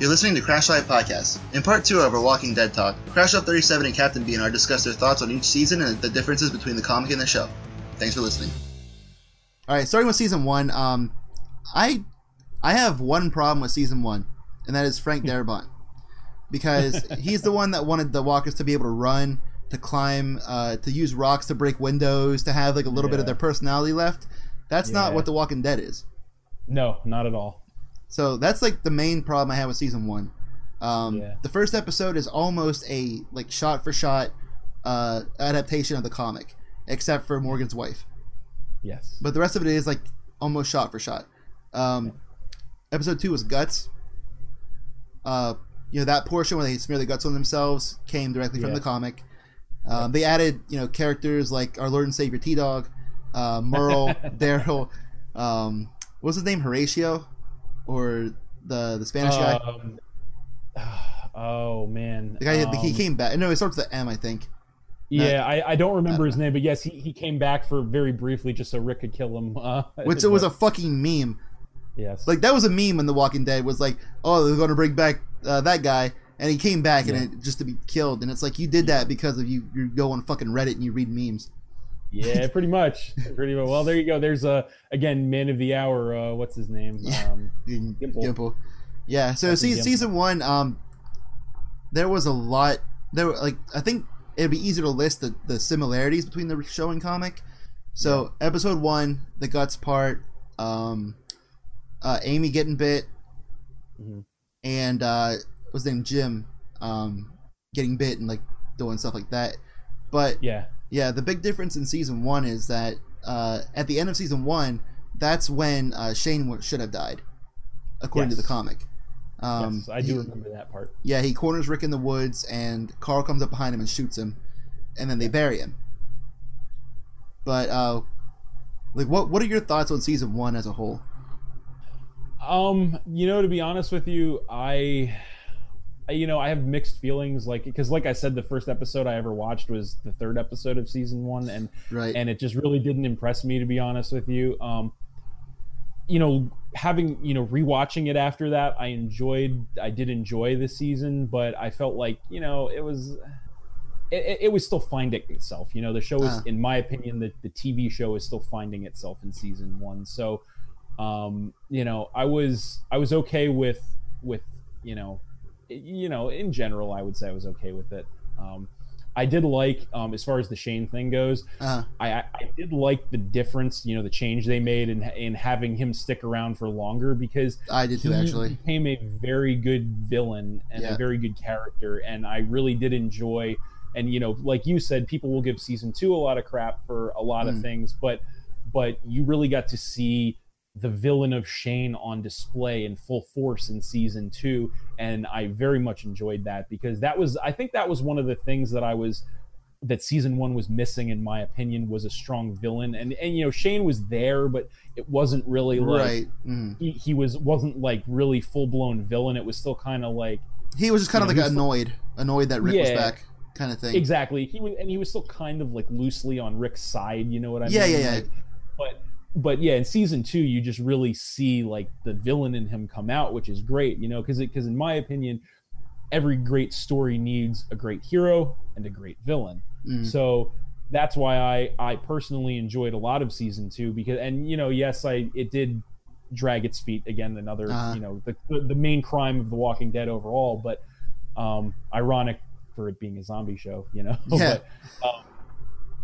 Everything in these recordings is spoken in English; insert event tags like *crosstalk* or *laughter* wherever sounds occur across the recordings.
You're listening to Crash Live Podcast. In part two of our Walking Dead talk, Crash Up 37 and Captain BNR discuss their thoughts on each season and the differences between the comic and the show. Thanks for listening. All right, starting with season one. Um, I I have one problem with season one, and that is Frank *laughs* Darabont, because he's the one that wanted the walkers to be able to run, to climb, uh, to use rocks to break windows, to have like a little bit of their personality left. That's not what The Walking Dead is. No, not at all. So that's like the main problem I have with season one. Um, Yeah. The first episode is almost a like shot for shot uh, adaptation of the comic, except for Morgan's wife. Yes. But the rest of it is like almost shot for shot. Um, episode two was guts. Uh, you know that portion where they smear the guts on themselves came directly from Yeah. the comic. Um, they added you know characters like our Lord and Savior T Dog, uh, Merle, *laughs* Daryl. Um, what was his name? Horatio, or the the Spanish guy. Um, *sighs* oh man. The guy he Um, came back. No, it starts with the M, I think. Yeah, I, I don't remember his name, but yes, he, he came back for very briefly just so Rick could kill him. *laughs* Uh, Which it was a fucking meme. yes. Like that was a meme in The Walking Dead. Was like, oh, they're going to bring back uh, that guy, and he came back Yeah. and it, just to be killed. And it's like you did that because of you. You go on fucking Reddit and you read memes. Yeah, pretty much, pretty much. Well, there you go. There's uh, again man of the hour. Uh, what's his name? Yeah. Um, Gimple. Gimple. Yeah. So Captain se- Gimple. season one, um, there was a lot. There, were, like, I think it'd be easier to list the, the similarities between the show and comic. So episode one, the guts part, um, uh, Amy getting bit, Mhm. and uh, what's his name Jim, um, getting bit and like doing stuff like that. But yeah, yeah, the big difference in season one is that uh, at the end of season one, that's when uh, Shane should have died, according to the comic. Um, yes, I do he- remember that part. Yeah, he corners Rick in the woods, and Carl comes up behind him and shoots him, and then they bury him. But uh, like, what what are your thoughts on season one as a whole? Um, you know, to be honest with you, I- you know, I have mixed feelings. Like, because like I said, the first episode I ever watched was the third episode of season one, and Right. and it just really didn't impress me, to be honest with you. Um, you know, having you know rewatching it after that, I enjoyed. I did enjoy the season, but I felt like you know it was. It, it- was still finding itself. You know, the show is, Uh. in my opinion, the, the TV show is still finding itself in season one. So, um, you know, I was I was okay with with you know, you know, in general, I would say I was okay with it. Um, I did like, um, as far as the Shane thing goes, uh, I, I I did like the difference, you know, the change they made in in having him stick around for longer because I did too, he actually. became a very good villain and Yeah. a very good character, and I really did enjoy. And you know, like you said, people will give season two a lot of crap for a lot Mm. of things, but but you really got to see the villain of Shane on display in full force in season two, and I very much enjoyed that because that was I think that was one of the things that I was that season one was missing in my opinion was a strong villain and and you know Shane was there but it wasn't really like Right. Mm. he, he was wasn't like really full blown villain. It was still kind of like He was just kind of You know, like annoyed, annoyed that Rick was back, kind of thing. exactly he was, and he was still kind of like loosely on Rick's side. You know what I Yeah, mean? yeah, yeah. Like, but but yeah, in season two, you just really see like the villain in him come out, which is great. You know, because because in my opinion, every great story needs a great hero and a great villain. Mm. So that's why I I personally enjoyed a lot of season two because and you know yes I it did drag its feet again another Uh-huh. you know the, the the main crime of The Walking Dead overall but um ironic for it being a zombie show you know *laughs* Yeah. but, um,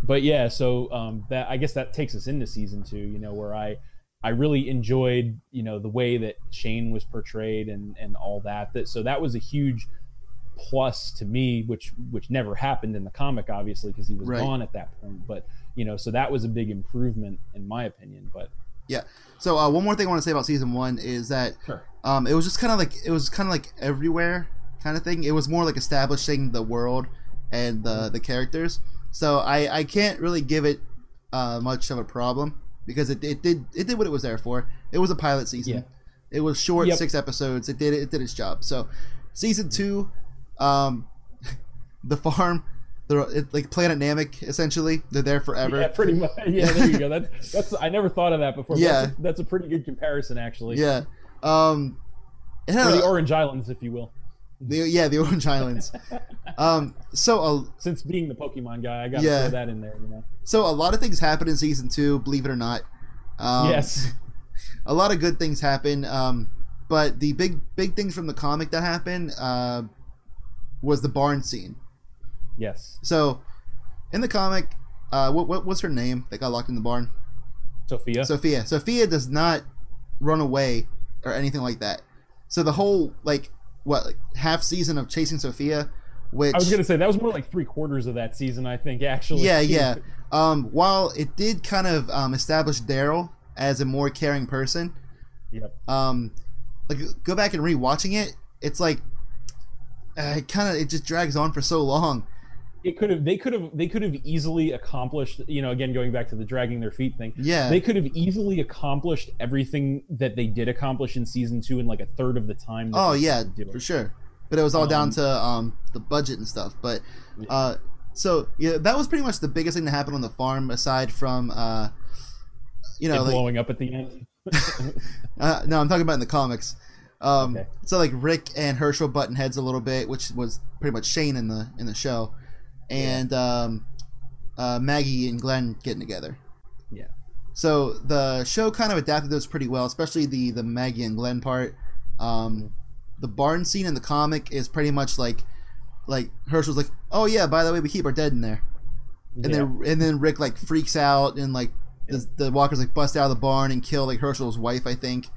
but yeah so um that I guess that takes us into season two you know where I I really enjoyed you know the way that Shane was portrayed and and all that that so that was a huge plus to me which which never happened in the comic obviously because he was Right. gone at that point but you know so that was a big improvement in my opinion but yeah. So uh, one more thing I want to say about season one is that sure um, it was just kind of like it was kind of like everywhere kind of thing. It was more like establishing the world and the Mm-hmm. the characters. So I I can't really give it uh, much of a problem because it, it did it did what it was there for. It was a pilot season. Yeah. It was short, Yep. six episodes. It did it did its job. So season two, um, *laughs* the farm. They're like Planet Namek essentially. They're there forever. yeah pretty much *laughs* yeah there you go that's that's I never thought of that before Yeah. that's a, that's a pretty good comparison actually Yeah. Um, or the Orange Islands, if you will. The, yeah, the *laughs* Orange Islands. um, so a Since being the Pokemon guy, I got to Yeah. throw that in there. You know. so a lot of things happen in season two, believe it or not. Um, yes. *laughs* a lot of good things happen. Um, but the big big things from the comic that happened uh, was the barn scene. Yes. So in the comic, uh, what, what what's her name that got locked in the barn? Sophia. Sophia. Sophia does not run away or anything like that. So the whole like what like, half season of chasing Sophia, which I was gonna say that was more like three quarters of that season, I think. Actually. yeah *laughs* yeah. Um, while it did kind of um, establish Daryl as a more caring person, Yep. um, like go back and rewatching it, it's like uh, it kind of it just drags on for so long. It could have. They could have. They could have easily accomplished. You know, again, going back to the dragging their feet thing. Yeah, They could have easily accomplished everything that they did accomplish in season two in like a third of the time. Oh yeah, for sure. But it was all down Um, to um, the budget and stuff. But uh, so yeah, that was pretty much the biggest thing that happened on the farm, aside from uh, you know, like, blowing up at the end. *laughs* uh, no, I'm talking about in the comics. Um, Okay. So like Rick and Hershel button heads a little bit, which was pretty much Shane in the in the show, and um, uh, Maggie and Glenn getting together. Yeah. So the show kind of adapted those pretty well, especially the the Maggie and Glenn part. Um, the barn scene in the comic is pretty much like like Hershel's like, oh yeah, by the way, we keep our dead in there, and Yeah. then and then Rick like freaks out and like the, the walkers like bust out of the barn and kill like Hershel's wife, I think.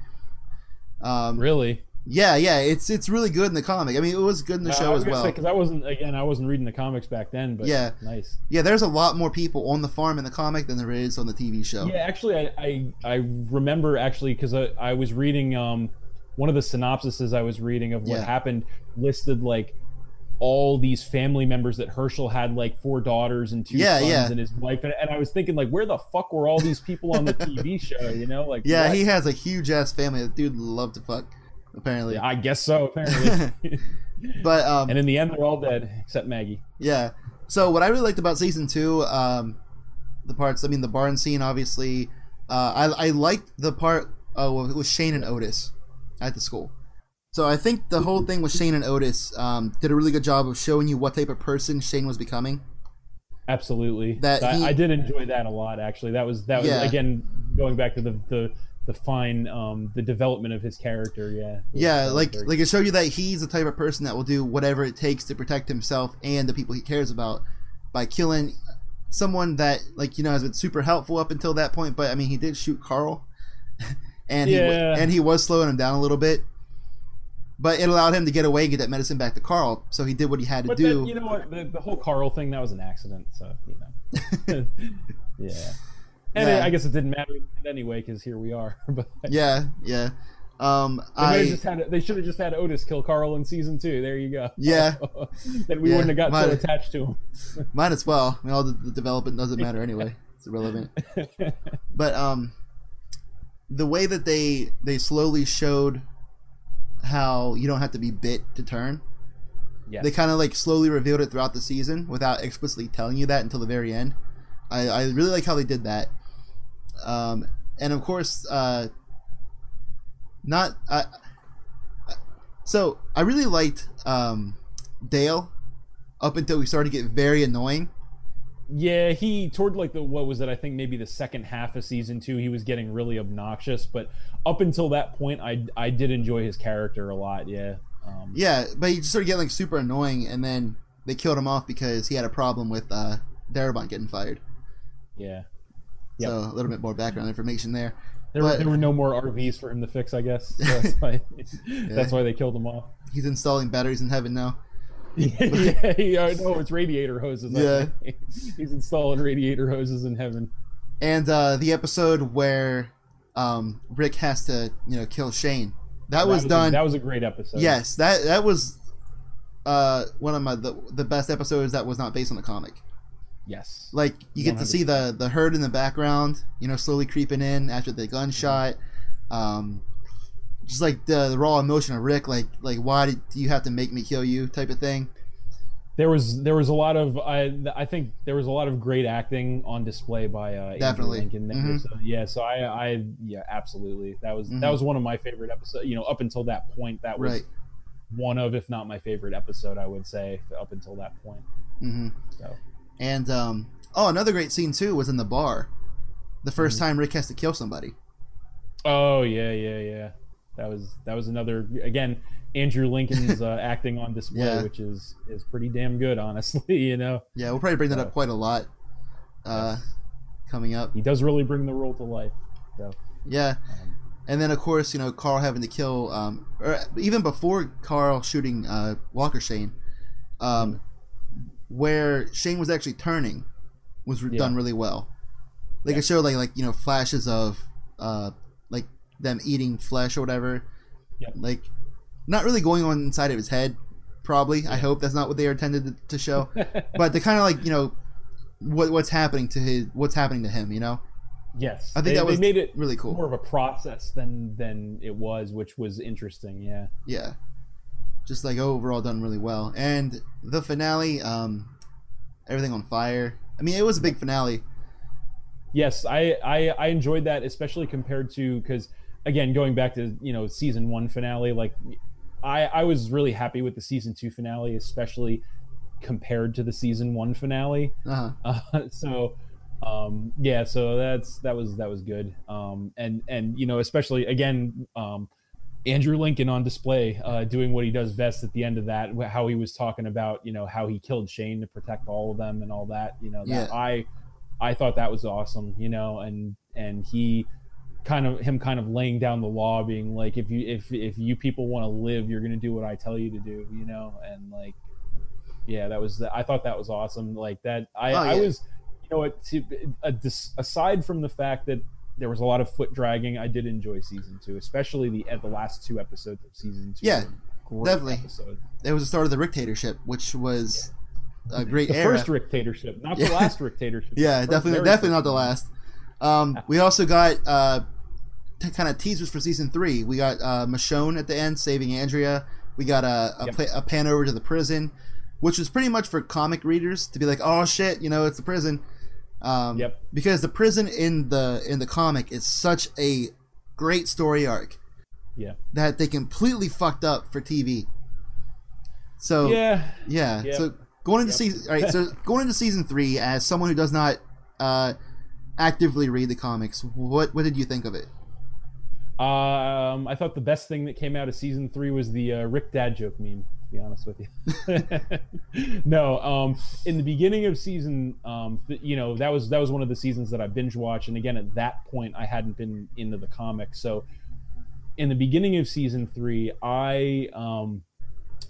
Um, really. Yeah, yeah, it's it's really good in the comic. I mean, it was good in the Uh, show I was as well. because I wasn't again. I wasn't reading the comics back then, but Yeah. nice. Yeah, there's a lot more people on the farm in the comic than there is on the TV show. Yeah, actually, I I, I remember actually because I, I was reading um one of the synopsises I was reading of what Yeah. happened listed like all these family members that Hershel had like four daughters and two Yeah, sons yeah. and his wife and, and I was thinking like where the fuck were all these people on the *laughs* TV show you know like Yeah, what? he has a huge ass family. The dude loved to fuck, apparently. Yeah, I guess so apparently *laughs* But um, and in the end they're all dead except Maggie Yeah. So what I really liked about season two, um, the parts. I mean, the barn scene, obviously. Uh, I I liked the part uh, with Shane and Otis at the school. So I think the whole thing with Shane and Otis um, did a really good job of showing you what type of person Shane was becoming. Absolutely. That I, he- I did enjoy that a lot. Actually, that was that was Yeah. again going back to the the the fine um the development of his character. Yeah. Yeah, like like it showed you that he's the type of person that will do whatever it takes to protect himself and the people he cares about by killing someone that like you know has been super helpful up until that point. But I mean, he did shoot Carl, *laughs* and he Yeah. wa- and he was slowing him down a little bit. But it allowed him to get away and get that medicine back to Carl, so he did what he had to But do. that, you know what? The, the whole Carl thing that was an accident. So you know. *laughs* *laughs* yeah. And Yeah. I guess it didn't matter anyway because here we are. *laughs* but yeah, yeah. Um, They, I just had, they should have just had Otis kill Carl in season two. There you go. Yeah. *laughs* then we Yeah, wouldn't have got so attached to him. *laughs* might as well. I mean, all the, the development doesn't matter anyway. It's irrelevant. but um the way that they they slowly showed how you don't have to be bit to turn yes. they kind of like slowly revealed it throughout the season without explicitly telling you that until the very end i, I really like how they did that um, and of course uh, not I so i really liked um, dale up until we started to get very annoying Yeah, he toward like the what was it? I think maybe the second half of season two, he was getting really obnoxious. But up until that point, I I did enjoy his character a lot. Yeah. Um, Yeah, but he just started getting like super annoying, and then they killed him off because he had a problem with uh, Darabont getting fired. Yeah. Yep. So a little bit more background information there. There, But- were, there were no more RVs for him to fix, I guess. *laughs* So that's why *laughs* that's why they killed him off. He's installing batteries in heaven now. *laughs* yeah, yeah, no, it's radiator hoses. Yeah. He's installing radiator hoses in heaven. And uh, the episode where um, Rick has to, you know, kill Shane. That, was, a- done. that was a great episode. yes, that that was uh, one of my the, the best episodes that was not based on the comic. Yes. Like you get to see the the herd in the background, you know, slowly creeping in after the gunshot. Um, just like the, the raw emotion of Rick, like like why did you have to make me kill you type of thing. there was there was a lot of I I think there was a lot of great acting on display by uh, Definitely. Lincoln. There. Mhm. So, yeah, so I I yeah absolutely that was Mhm. that was one of my favorite episodes. You know, up until that point, that was Right. one of if not my favorite episode. I would say up until that point. hmm So And um, oh, another great scene too was in the bar. The 1st time Rick has to kill somebody. oh yeah yeah yeah that was that was another again Andrew Lincoln's uh, *laughs* acting on display, Yeah. which is is pretty damn good, honestly. *laughs* You know, Yeah, we'll probably bring that Uh, up quite a lot uh, coming up. he does really bring the role to life. So Yeah, um, and then of course you know Carl having to kill, um, or even before Carl shooting uh, Walker Shane, um, where Shane was actually turning was Yeah. done really well. Like Yeah. it showed like like you know flashes of uh, like them eating flesh or whatever. Yep. Like not really going on inside of his head. Probably, I hope that's not what they intended to, to show. *laughs* but they kind of like you know what what's happening to his what's happening to him. You know, yes, I think they, that they was made it really cool. more of a process than than it was, which was interesting. Yeah. yeah just like overall done really well. And the finale um everything on fire. I mean it was a big finale. Yes, I, I I enjoyed that, especially compared to because again, going back to you know season one finale, like I I was really happy with the season two finale, especially compared to the season one finale. uh-huh. Uh, *laughs* so um yeah so that's that was that was good. Um and and you know especially again um andrew lincoln on display uh doing what he does best at the end of that how he was talking about you know how he killed shane to protect all of them and all that you know that Yeah. i i thought that was awesome you know and and he kind of him kind of laying down the law being like if you if if you people want to live you're gonna do what i tell you to do you know and like yeah that was i thought that was awesome like that i Oh, i was you know what to, a, aside from the fact that there was a lot of foot dragging. I did enjoy season two especially the at the last two episodes of season two. Yeah, definitely. episodes. it was the start of the dictatorship which was a great the era. first dictatorship not the last dictatorship *laughs* yeah definitely definitely not the last. Um we also got uh t- kind of teasers for season three. We got uh michonne at the end saving andrea. We got a a, Yep. pla- a pan over to the prison which was pretty much for comic readers to be like oh shit you know it's the prison um Yep. because the prison in the in the comic is such a great story arc yeah that they completely fucked up for TV. So yeah, yeah Yep. so going into Yep. season, all right, so *laughs* going into season three as someone who does not uh, actively read the comics, what what did you think of it? Um, I thought the best thing that came out of season three was the uh, Rick Dad joke meme. To be honest with you, *laughs* no. Um, in the beginning of season, um, th- you know that was that was one of the seasons that I binge watched, and again at that point I hadn't been into the comics. So, in the beginning of season three, I um,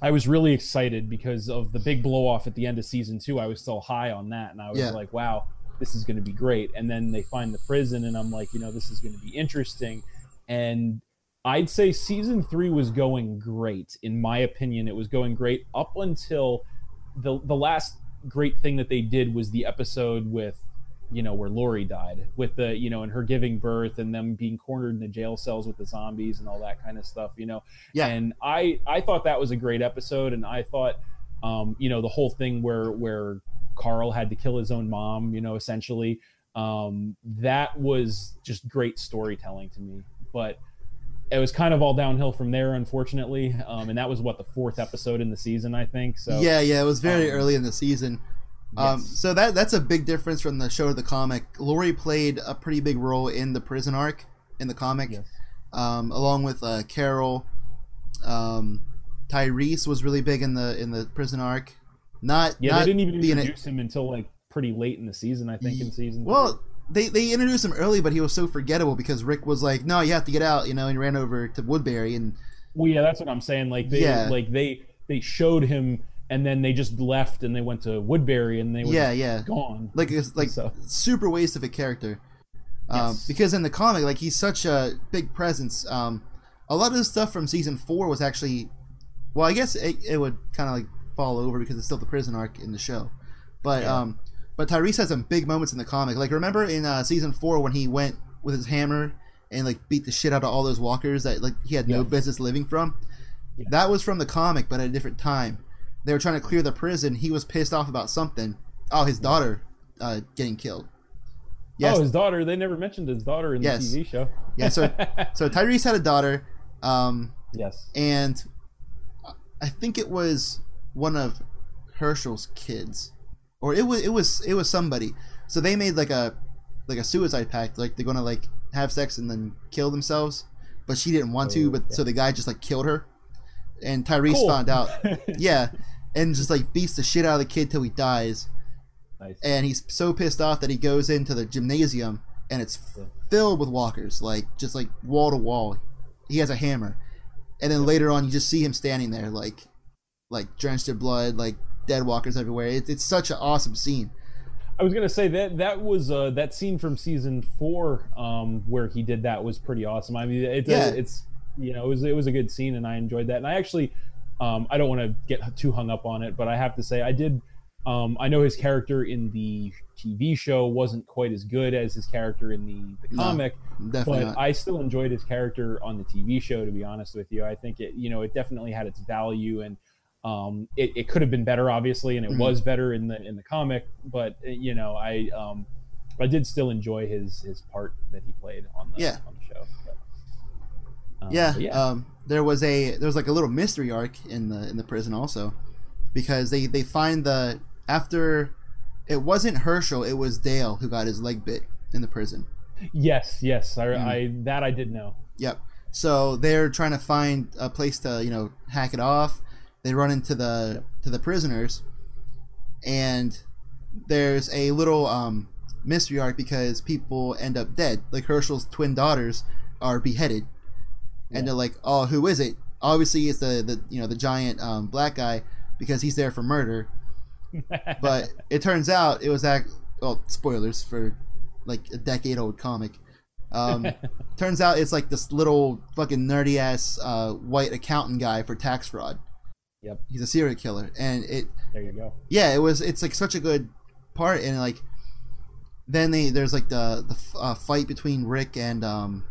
I was really excited because of the big blow off at the end of season two. I was still high on that, and I was Yeah. like, wow, this is going to be great. And then they find the prison, and I'm like, you know, this is going to be interesting. And I'd say season three was going great. In my opinion, it was going great up until the the last great thing that they did was the episode with you know where Lori died with the you know and her giving birth and them being cornered in the jail cells with the zombies and all that kind of stuff you know Yeah. and I I thought that was a great episode and I thought um you know the whole thing where where Carl had to kill his own mom you know essentially um that was just great storytelling to me but it was kind of all downhill from there unfortunately um and that was what the fourth episode in the season I think so yeah, yeah, it was very um, early in the season. Um, yes. so that that's a big difference from the show to the comic. Lori played a pretty big role in the prison arc in the comic, Yes. um, along with uh, Carol. Um, Tyrese was really big in the in the prison arc. Not Yeah, not they didn't even introduce him until like pretty late in the season. I think in season. Well, they they introduced him early, but he was so forgettable because Rick was like, "No, you have to get out," you know, and ran over to Woodbury, and well, yeah, that's what I'm saying. Like they, Yeah. like they, they showed him, and then they just left, and they went to Woodbury, and they were yeah, yeah, gone. like it's like So- super waste of a character. Um, Yes. Because in the comic, like he's such a big presence. Um, a lot of the stuff from season four was actually, well, I guess it, it would kind of like fall over because it's still the prison arc in the show. But Yeah. um, but Tyrese has some big moments in the comic. Like remember in uh, season four when he went with his hammer and like beat the shit out of all those walkers that like he had no Yeah. business living from. Yeah. That was from the comic, but at a different time. they were trying to clear the prison. He was pissed off about something. Oh, his daughter uh, getting killed. Yes. Oh, his daughter. They never mentioned his daughter in yes. the TV show. yeah. So, *laughs* so Tyrese had a daughter. Um, yes. And I think it was one of Hershel's kids, or it was it was it was somebody. So they made like a like a suicide pact. Like they're gonna like have sex and then kill themselves, but she didn't want to. Oh, but so the guy just like killed her, and Tyrese cool. found out. *laughs* yeah, and just like beats the shit out of the kid till he dies. Nice. And he's so pissed off that he goes into the gymnasium and it's yeah. filled with walkers, like just like wall to wall. He has a hammer, and then later on you just see him standing there, like like drenched in blood, like dead walkers everywhere. It's it's such an awesome scene. I was gonna say that that was uh, that scene from season four um, where he did that was pretty awesome. I mean, it's yeah. it's you know it was it was a good scene and I enjoyed that. And I actually um, I don't want to get too hung up on it, but I have to say I did. Um, I know his character in the TV show wasn't quite as good as his character in the, the comic, no, but not. I still enjoyed his character on the TV show. To be honest with you, I think it you know it definitely had its value and um, it, it could have been better, obviously, and it mm-hmm. was better in the in the comic. But you know, I um, I did still enjoy his his part that he played on the yeah. on the show. But, um, yeah, yeah. Um, there was a there was like a little mystery arc in the in the prison also, because they they find the after it wasn't Hershel, it was Dale who got his leg bit in the prison. Yes, yes, I, mm. I that I did know. Yep. So they're trying to find a place to you know hack it off they run into the to the prisoners, and there's a little um, mystery arc because people end up dead. Like Hershel's twin daughters are beheaded, yeah. and they're like, "Oh, who is it?" Obviously, it's the the you know the giant um, black guy because he's there for murder. *laughs* but it turns out it was that. Well, spoilers for like a decade old comic. Um, *laughs* turns out it's like this little fucking nerdy ass uh, white accountant guy for tax fraud. Yep. He's a serial killer, and it. There you go. Yeah, it was. It's like such a good part, and like, then they there's like the the uh, fight between Rick and um.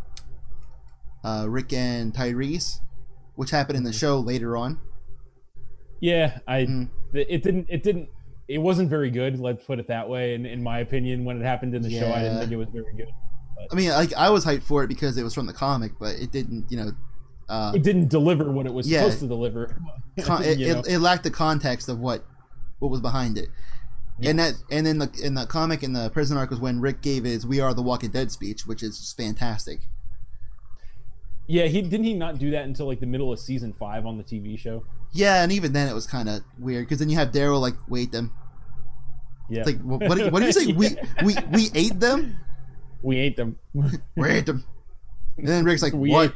Uh, Rick and Tyrese, which happened in the mm-hmm. show later on. Yeah, I. Mm. It didn't. It didn't. It wasn't very good. Let's put it that way. In in my opinion, when it happened in the yeah. show, I didn't think it was very good. But. I mean, like I was hyped for it because it was from the comic, but it didn't. You know, uh, it didn't deliver what it was yeah, supposed to deliver. Con- *laughs* it, it, it, lacked the context of what what was behind it. Yes. And that and then the in the comic in the prison arc was when Rick gave his "We Are the Walking Dead" speech, which is fantastic. Yeah, he didn't he not do that until like the middle of season five on the TV show. Yeah, and even then it was kind of weird because then you have Daryl like wait them. Yeah. It's like what, what, what did you say? *laughs* we we we ate them. We ate them. *laughs* we ate them. And then Rick's like, we "What?"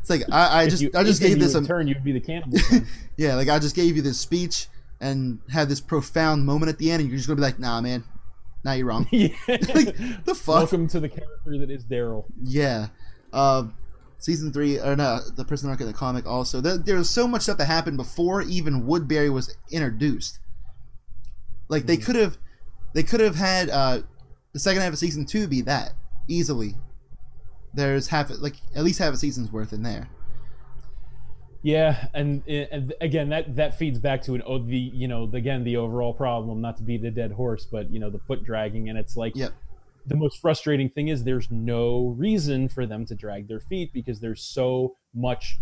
It's like I, I just you, I just gave this a turn. You'd be the cannibal. *laughs* yeah, like I just gave you this speech and had this profound moment at the end, and you're just gonna be like, "Nah, man, now nah, you're wrong." *laughs* *laughs* yeah. like, the fuck. Welcome to the character that is Daryl. Yeah. Um, season three, or no, the prison arc in the comic. Also, there, there's so much stuff that happened before even Woodbury was introduced. Like they mm. could have, they could have had uh, the second half of season two be that easily there's half like at least half a season's worth in there. Yeah, and, and again, that that feeds back to an oh, the you know again the overall problem. Not to be the dead horse, but you know the foot dragging, and it's like yep. the most frustrating thing is there's no reason for them to drag their feet because there's so much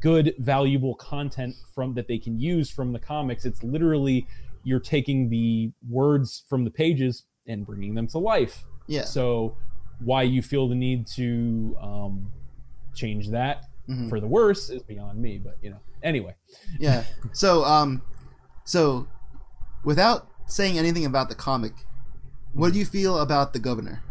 good valuable content from that they can use from the comics. It's literally you're taking the words from the pages and bringing them to life. Yeah. So why you feel the need to um, change that mm-hmm. for the worse is beyond me. But you know, anyway. yeah. *laughs* So um, so without saying anything about the comic, what do you feel about the governor?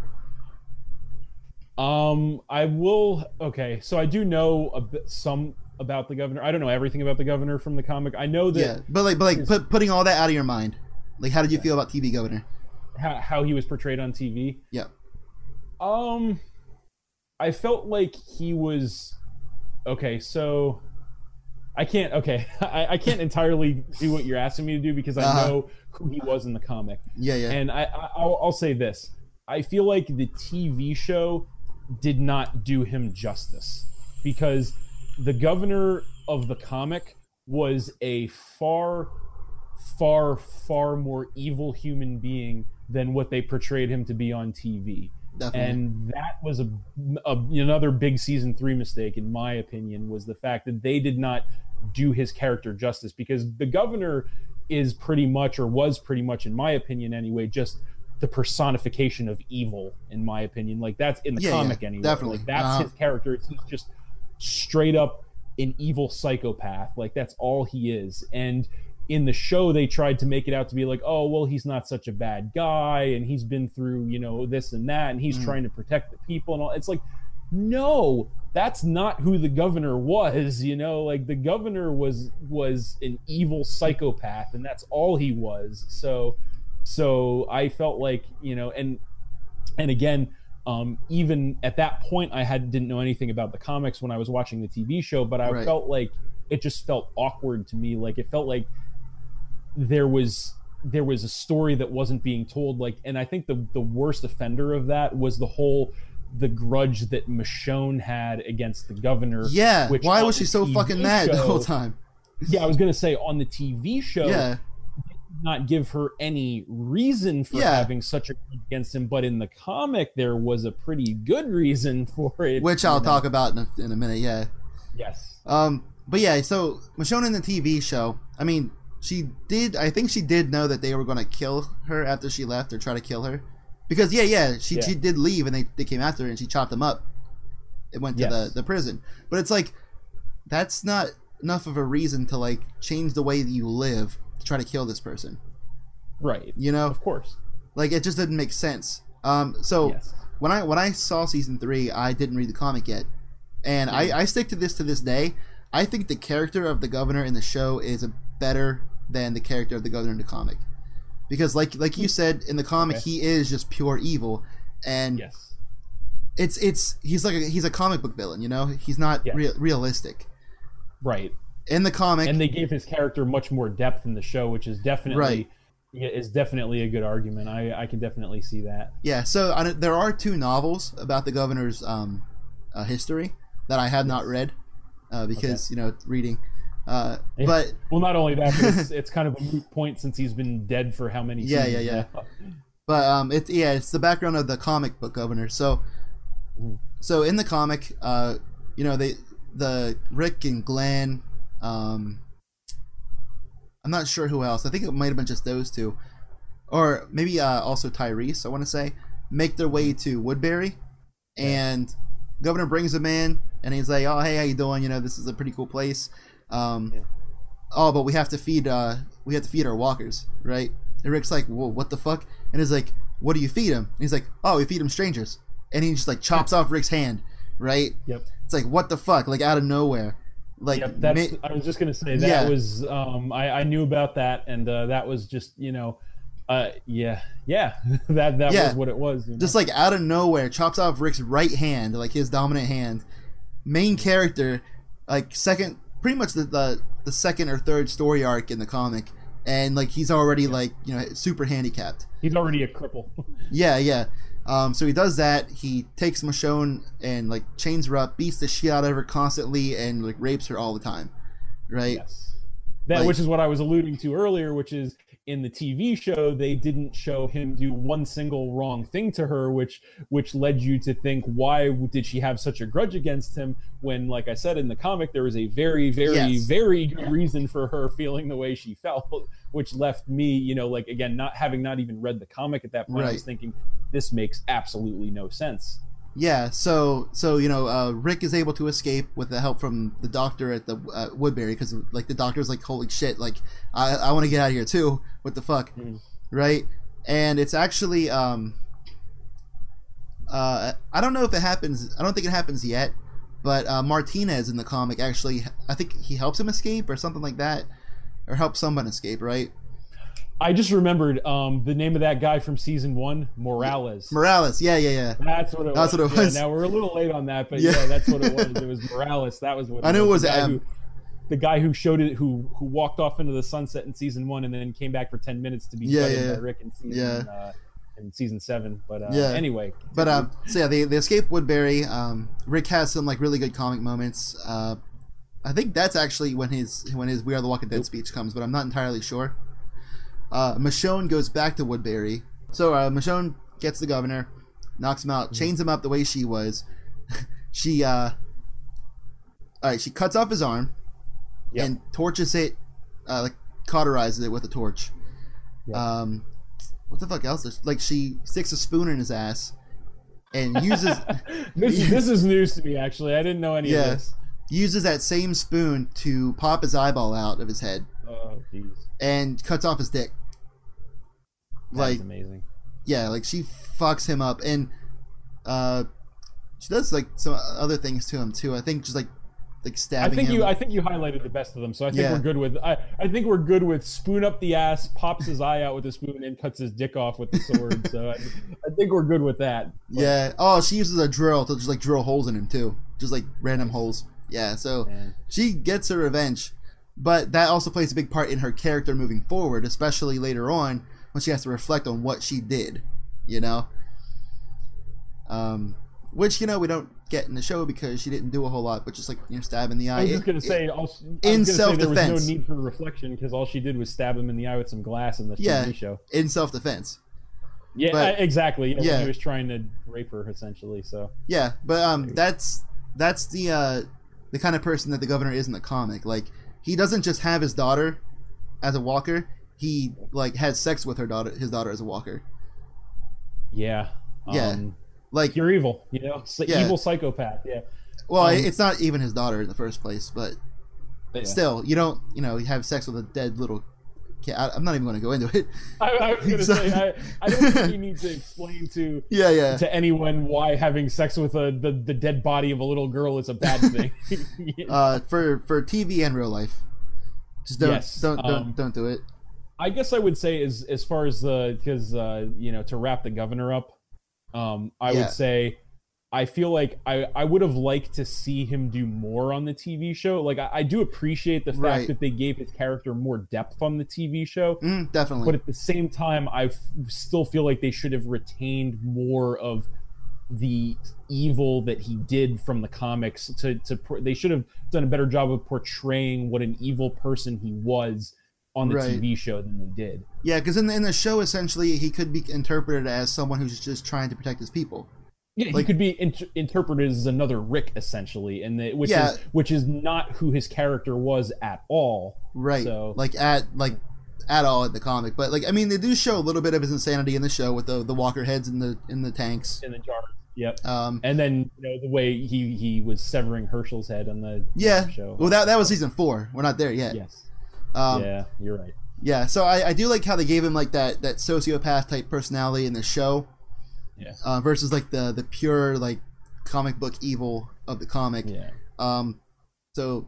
Um, I will. Okay, so I do know a bit some about the governor. I don't know everything about the governor from the comic. I know that. Yeah, but like, but like, put, putting all that out of your mind, like, how did you feel about TV governor? How, how he was portrayed on TV. Yeah. Um, I felt like he was okay. So I can't. Okay, *laughs* I, I can't entirely do what you're asking me to do because I uh-huh. know who he was in the comic. Yeah, yeah. And I, I will I'll say this: I feel like the TV show did not do him justice because the governor of the comic was a far far far more evil human being than what they portrayed him to be on TV. Definitely. And that was a, a another big season three mistake, in my opinion, was the fact that they did not do his character justice because the governor is pretty much, or was pretty much, in my opinion anyway, just the personification of evil. In my opinion, like that's in the Yeah, comic yeah, anyway. definitely. Like, that's Uh-huh. his character. He's just straight up an evil psychopath. Like that's all he is. And in the show they tried to make it out to be like oh well he's not such a bad guy and he's been through you know this and that and he's Mm. trying to protect the people and all it's like no that's not who the governor *laughs* was you know like the governor was was an evil psychopath and that's all he was so so i felt like you know and and again um, even at that point i had didn't know anything about the comics when i was watching the tv show but i Right. felt like it just felt awkward to me like it felt like there was there was a story that wasn't being told like and i think the the worst offender of that was the whole the grudge that michonne had against the governor yeah. which Why was she so TV fucking mad the whole time? yeah i was gonna say on the tv show Yeah. not give her any reason for Yeah. having such a grudge against him but in the comic there was a pretty good reason *laughs* for it Which I'll know? talk about in a, in a minute. Yeah. yes Um, but yeah, so Michonne in the TV show, I mean, she did. I think she did know that they were going to kill her after she left, or try to kill her, because yeah, yeah, she Yeah. she did leave, and they, they came after her, and she chopped them up. It went to Yes. the the prison, but it's like that's not enough of a reason to like change the way that you live to try to kill this person. right You know, of course like it just didn't make sense. Um, so yes when I when I saw season three, I didn't read the comic yet, and I, I stick to this to this day. I think the character of the governor in the show is a better than the character of the governor in the comic, because like like you said in the comic, Okay. he is just pure evil, and yes it's it's he's like a, he's a comic book villain. You know, he's not Yes. real realistic right in the comic. and they gave his character much more depth in the show which is definitely Right. yeah, is definitely a good argument i i can definitely see that yeah, so I, there are two novels about the governor's um, uh, history that I have not read uh, because you know reading. Uh, Yeah. but well not only that but it's, *laughs* it's kind of a moot point since he's been dead for how many Yeah, yeah, yeah. now. But um, it's yeah, it's the background of the comic book governor. So, Mhm. so in the comic, uh, you know, they the Rick and Glenn, um, I'm not sure who else. I think it might have been just those two, or maybe uh, also Tyrese. I want to say make their way to Woodbury, and governor brings them in, and he's like, "Oh, hey, how you doing? You know, this is a pretty cool place." Um, Yeah. Oh, but we have to feed uh, we have to feed our walkers, right? And Rick's like, "Whoa, what the fuck?" And he's like, "What do you feed him?" And he's like, "Oh, we feed him strangers." And he just like chops off Rick's hand, right? yep It's like, what the fuck? Like out of nowhere, like yep that's ma- i was just gonna say that Yeah. was um i i knew about that and uh that was just you know uh yeah yeah *laughs* that that Yeah. was what it was you know? just like out of nowhere, chops off Rick's right hand, like his dominant hand. Main character, like second, pretty much the the, the second or third story arc in the comic, and like he's already like you know super handicapped. he's already a cripple *laughs* Yeah, yeah. Um, so he does that. He takes Michonne and like chains her up, beats the shit out of her constantly, and like rapes her all the time. Right? Yes. That Like- which is what I was alluding to earlier, which is in the TV show they didn't show him do one single wrong thing to her, which which led you to think why did she have such a grudge against him when, like I said in the comic, there was a very, very, Yes. very good reason for her feeling the way she felt, *laughs* which left me, you know, like again, not having not even read the comic at that point, I was thinking this makes absolutely no sense. Yeah. So so you know, uh, Rick is able to escape with the help from the doctor at the uh, Woodbury because like the doctor's like, holy shit, like I I want to get out of here too. What the fuck? Mhm. Right? And it's actually um. Uh, I don't know if it happens. I don't think it happens yet, but uh, Martinez in the comic actually, I think he helps him escape or something like that, or helps someone escape, right? I just remembered um, the name of that guy from season one, Morales. Morales, yeah, yeah, yeah. That's what it That's was. what it Yeah, now we're a little late on that, but Yeah. yeah, that's what it was. It was *laughs* Morales. That was what I knew it was The guy who- the guy who showed it, who who walked off into the sunset in season one, and then came back for ten minutes to be Yeah, yeah. by Rick in season Yeah. uh, in season seven. But uh, Yeah. anyway, But um, so yeah, they, they escape Woodbury. Um, Rick has some like really good comic moments. Uh, I think that's actually when his when his We Are the Walking Dead speech comes, but I'm not entirely sure. Uh, Michonne goes back to Woodbury. So uh, Michonne gets the governor, knocks him out, chains him up the way she was. *laughs* she uh, all right, she cuts off his arm Yep. and torches it, uh, like cauterizes it with a torch. Yep. Um, what the fuck else? is- Like she sticks a spoon in his ass and uses *laughs* this this is news to me actually. I didn't know any Yeah. of this. uses that same spoon to pop his eyeball out of his head Oh, and cuts off his dick. That's Like amazing. yeah, like she fucks him up and uh she does like some other things to him too. I think just like like stabbing. I think him. you I think you highlighted the best of them, so I think Yeah. we're good with I, I think we're good with spoon up the ass, pops his eye out with a spoon, and cuts his dick off with the sword. so I, I think we're good with that. But, yeah. Oh, she uses a drill to just like drill holes in him too. Just like random holes. Yeah, so man. she gets her revenge. But that also plays a big part in her character moving forward, especially later on when she has to reflect on what she did, you know? Um which you know we don't get in the show because she didn't do a whole lot, but just like you know, stab in the eye. I was just gonna it- say, all in gonna say there was no need for reflection because all she did was stab him in the eye with some glass in the Yeah. TV show. in self defense. Yeah, But- exactly. Yeah, yeah. he was trying to rape her essentially. So Yeah, but um, that's that's the uh, the kind of person that the governor is in the comic. Like he doesn't just have his daughter as a walker; he like has sex with her daughter, his daughter as a walker. yeah, Yeah. um, Like, you're evil. You know, It's Yeah. evil psychopath. Yeah, well, um, it's not even his daughter in the first place, but Yeah. still, you don't, you know, have sex with a dead little. I, I'm not even going to go into it. *laughs* I, I was gonna So- say I, I don't think you need to explain to *laughs* Yeah, yeah, to anyone why having sex with a the, the dead body of a little girl is a bad *laughs* thing. uh, for for TV and real life. Just don't Yes, don't don't, um, don't do it. I guess I would say as as far as the because uh, you know to wrap the governor up, um, I Yeah. would say I feel like I I would have liked to see him do more on the TV show. Like I, I do appreciate the fact Right. that they gave his character more depth on the TV show, Mm, definitely. but at the same time, I f- still feel like they should have retained more of the evil that he did from the comics to to they should have done a better job of portraying what an evil person he was on the Right. TV show than they did. yeah, because in the, in the show, essentially, he could be interpreted as someone who's just trying to protect his people. Yeah, Like- he could be int- interpreted as another Rick essentially, and the, which Yeah. is which is not who his character was at all. right So- like at like at all at the comic but like i mean they do show a little bit of his insanity in the show with the the walker heads in the in the tanks In the jar. Yep. um And then you know the way he he was severing Hershel's head on the yeah show. well that that was season four we're not there yet yes. um yeah, you're right. yeah so I, I do like how they gave him like that that sociopath type personality in the show Yeah. uh, versus like the the pure like comic book evil of the comic Yeah. Um, so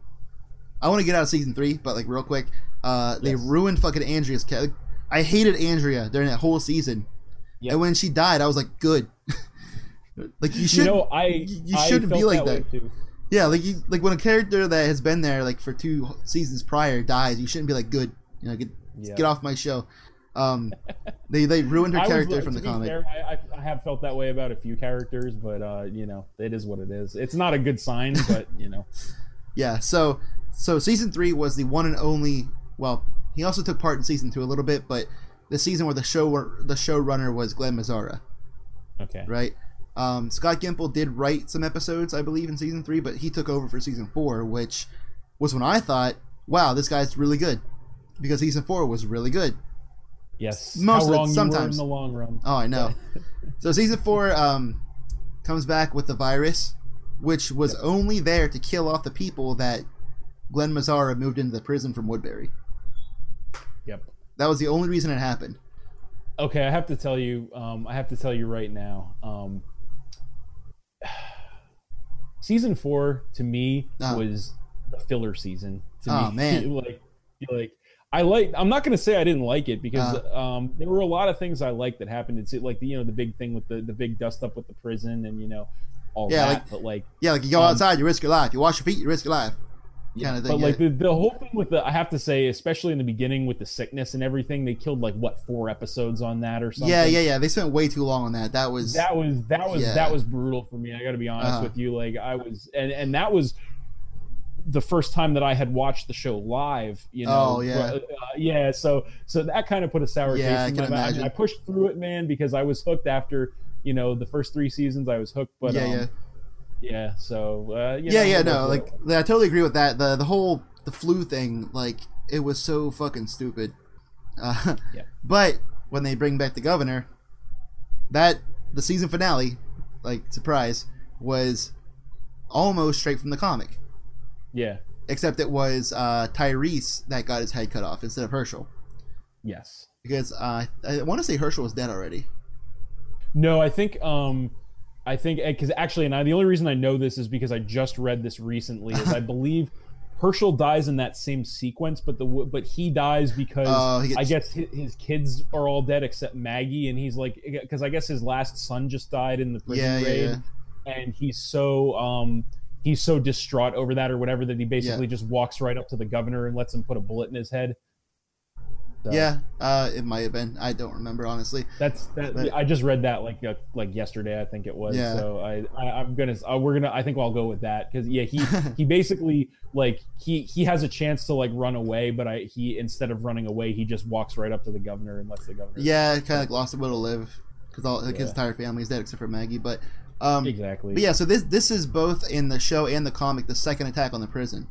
I want to get out of season three, but like real quick, uh, they Yes. ruined fucking Andrea's. I hated Andrea during that whole season, Yep. and when she died, I was like, good. *laughs* like you should, you know, I you I shouldn't be like that. too. yeah, like you, like when a character that has been there like for two seasons prior dies, you shouldn't be like, good. You know, get Yeah. get off my show. Um, they they ruined her was, character uh, from the comic. fair, I, I, I have felt that way about a few characters, but uh, you know, it is what it is. It's not a good sign, *laughs* but you know, Yeah, so so season three was the one and only. Well, he also took part in season two a little bit, but the season where the show the showrunner was Glen Mazzara, okay. right? Um, Scott Gimple did write some episodes, I believe, in season three, but he took over for season four, which was when I thought, "Wow, this guy's really good," because season four was really good. Yes. Most How of it, were in the long run. Oh, I know. so season four um, comes back with the virus, which was Yep. only there to kill off the people that Glen Mazzara moved into the prison from Woodbury. Yep. That was the only reason it happened. Okay, I have to tell you. Um, I have to tell you right now. Um, *sighs* season four to me Ah. was the filler season. To Oh, me, *laughs* man. like, like I like. I'm not going to say I didn't like it because Ah. um, there were a lot of things I liked that happened. It's like the you know the big thing with the the big dust up with the prison and you know all Yeah, that. like- but like Yeah, like you go Um, outside, you risk your life. You wash your feet, you risk your life. Yeah, Kinda thing, but thing, like yeah. the, the whole thing with the, I have to say, especially in the beginning with the sickness and everything, they killed like what four episodes on that or something. Yeah, yeah, yeah. They spent way too long on that. That was That was that was Yeah. that was brutal for me. I got to be honest Uh-huh. with you. Like I was, and and that was the first time that I had watched the show live, you know, Oh, yeah. uh, yeah. So so that kind of put a sour Yeah, taste in my mouth. I. I pushed through it, man, because I was hooked after you know the first three seasons. I was hooked, but yeah, um, yeah, yeah. So uh, you yeah, know, yeah. No, was, like I totally agree with that. The the whole the flu thing, like it was so fucking stupid. *laughs* Uh, Yeah. But when they bring back the governor, that the season finale, like surprise, was almost straight from the comic. Yeah, Except it was uh, Tyrese that got his head cut off instead of Hershel. yes. Because uh, I want to say Hershel was dead already. No, I think um I think because actually, and I, the only reason I know this is because I just read this recently. Is I *laughs* believe Hershel dies in that same sequence, but the but he dies because Oh, he gets- I guess his, his kids are all dead except Maggie, and he's like because I guess his last son just died in the prison Yeah, yeah, raid, yeah. and he's so um he's so distraught over that or whatever that he basically just walks right up to the governor and lets him put a bullet in his head. So Yeah, uh, it might have been. I don't remember honestly. That's that. But- I just read that like uh, like yesterday. I think it was. Yeah. So I, I I'm gonna uh, we're gonna I think I'll go with that because yeah he *laughs* he basically like he he has a chance to like run away, but I he instead of running away he just walks right up to the governor and lets the governor. Yeah, kind of like lost a will to live because all like his Yeah. entire family's dead except for Maggie. But um, Exactly. but yeah, so this this is both in the show and the comic. The second attack on the prison.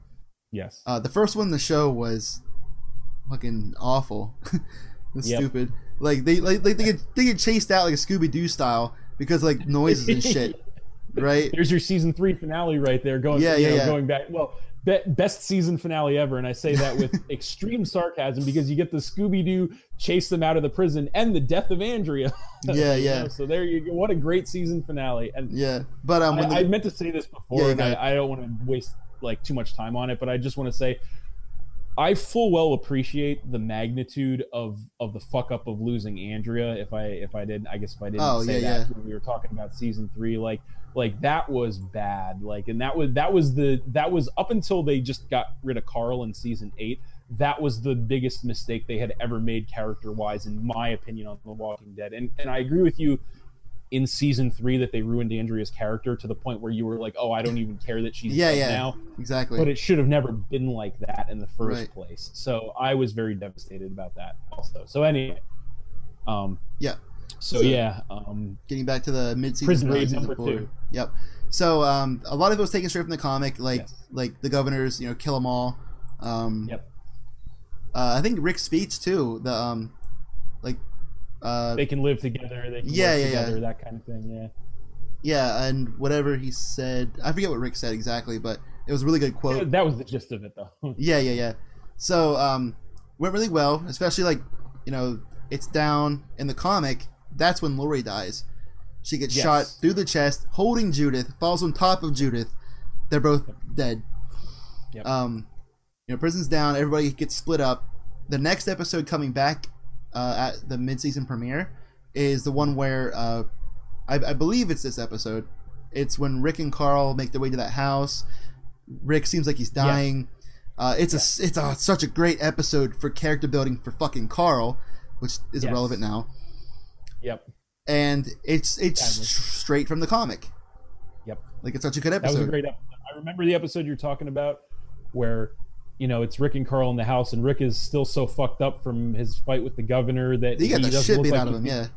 Yes. Uh, the first one in the show was fucking awful. *laughs* Yep. stupid. Like they like, like they get they get chased out like a Scooby Doo style because like noises and shit, *laughs* right? There's your season three finale right there. Going Yeah, you yeah, know, yeah. going back. Well, best season finale ever, and I say that with *laughs* extreme sarcasm because you get the Scooby Doo chase them out of the prison and the death of Andrea. *laughs* Yeah, yeah. know, So there you go. What a great season finale. And Yeah, but um, I, I meant to say this before, Yeah, and. I, I don't want to waste like too much time on it, but I just want to say I full well appreciate the magnitude of of the fuck up of losing Andrea. If I if I didn't, I guess if I didn't Oh, say yeah, that yeah. when we were talking about season three, like like that was bad. Like, and that was that was the that was up until they just got rid of Carl in season eight. That was the biggest mistake they had ever made character wise, in my opinion, on The Walking Dead. And and I agree with you in season three that they ruined Andrea's character to the point where you were like, oh, I don't even care that she's Yeah, yeah. now. exactly. But it should have never been like that in the first Right. place. So I was very devastated about that also. So anyway, um, Yeah. So, So- yeah, um, Getting back to the finale, season number four. two. Yep. So um, a lot of it was taken straight from the comic, like Yes. like the governors, you know, kill them all. Um, Yep. Uh, I think Rick's speech too. The um, uh, they can live together. They can Yeah, work yeah, yeah. together. That kind of thing. Yeah. yeah, and whatever he said, I forget what Rick said exactly, but it was a really good quote. That was the gist of it, though. *laughs* Yeah, yeah, yeah. So um, went really well, especially like you know it's down in the comic. That's when Lori dies. She gets Yes. shot through the chest, holding Judith, falls on top of Judith. They're both dead. Yep. Um, you know, prison's down. Everybody gets split up. The next episode coming back uh, at the mid-season premiere is the one where uh, I, I believe it's this episode. It's when Rick and Carl make their way to that house. Rick seems like he's dying. Uh, it's a it's a, such a great episode for character building for fucking Carl, which is Yes. irrelevant now. Yep. And it's it's straight from the comic. Yep. Like it's such a good episode. That was a great episode. I remember the episode you're talking about where, you know, it's Rick and Carl in the house, and Rick is still so fucked up from his fight with the governor that he the doesn't look like out of him. Yeah.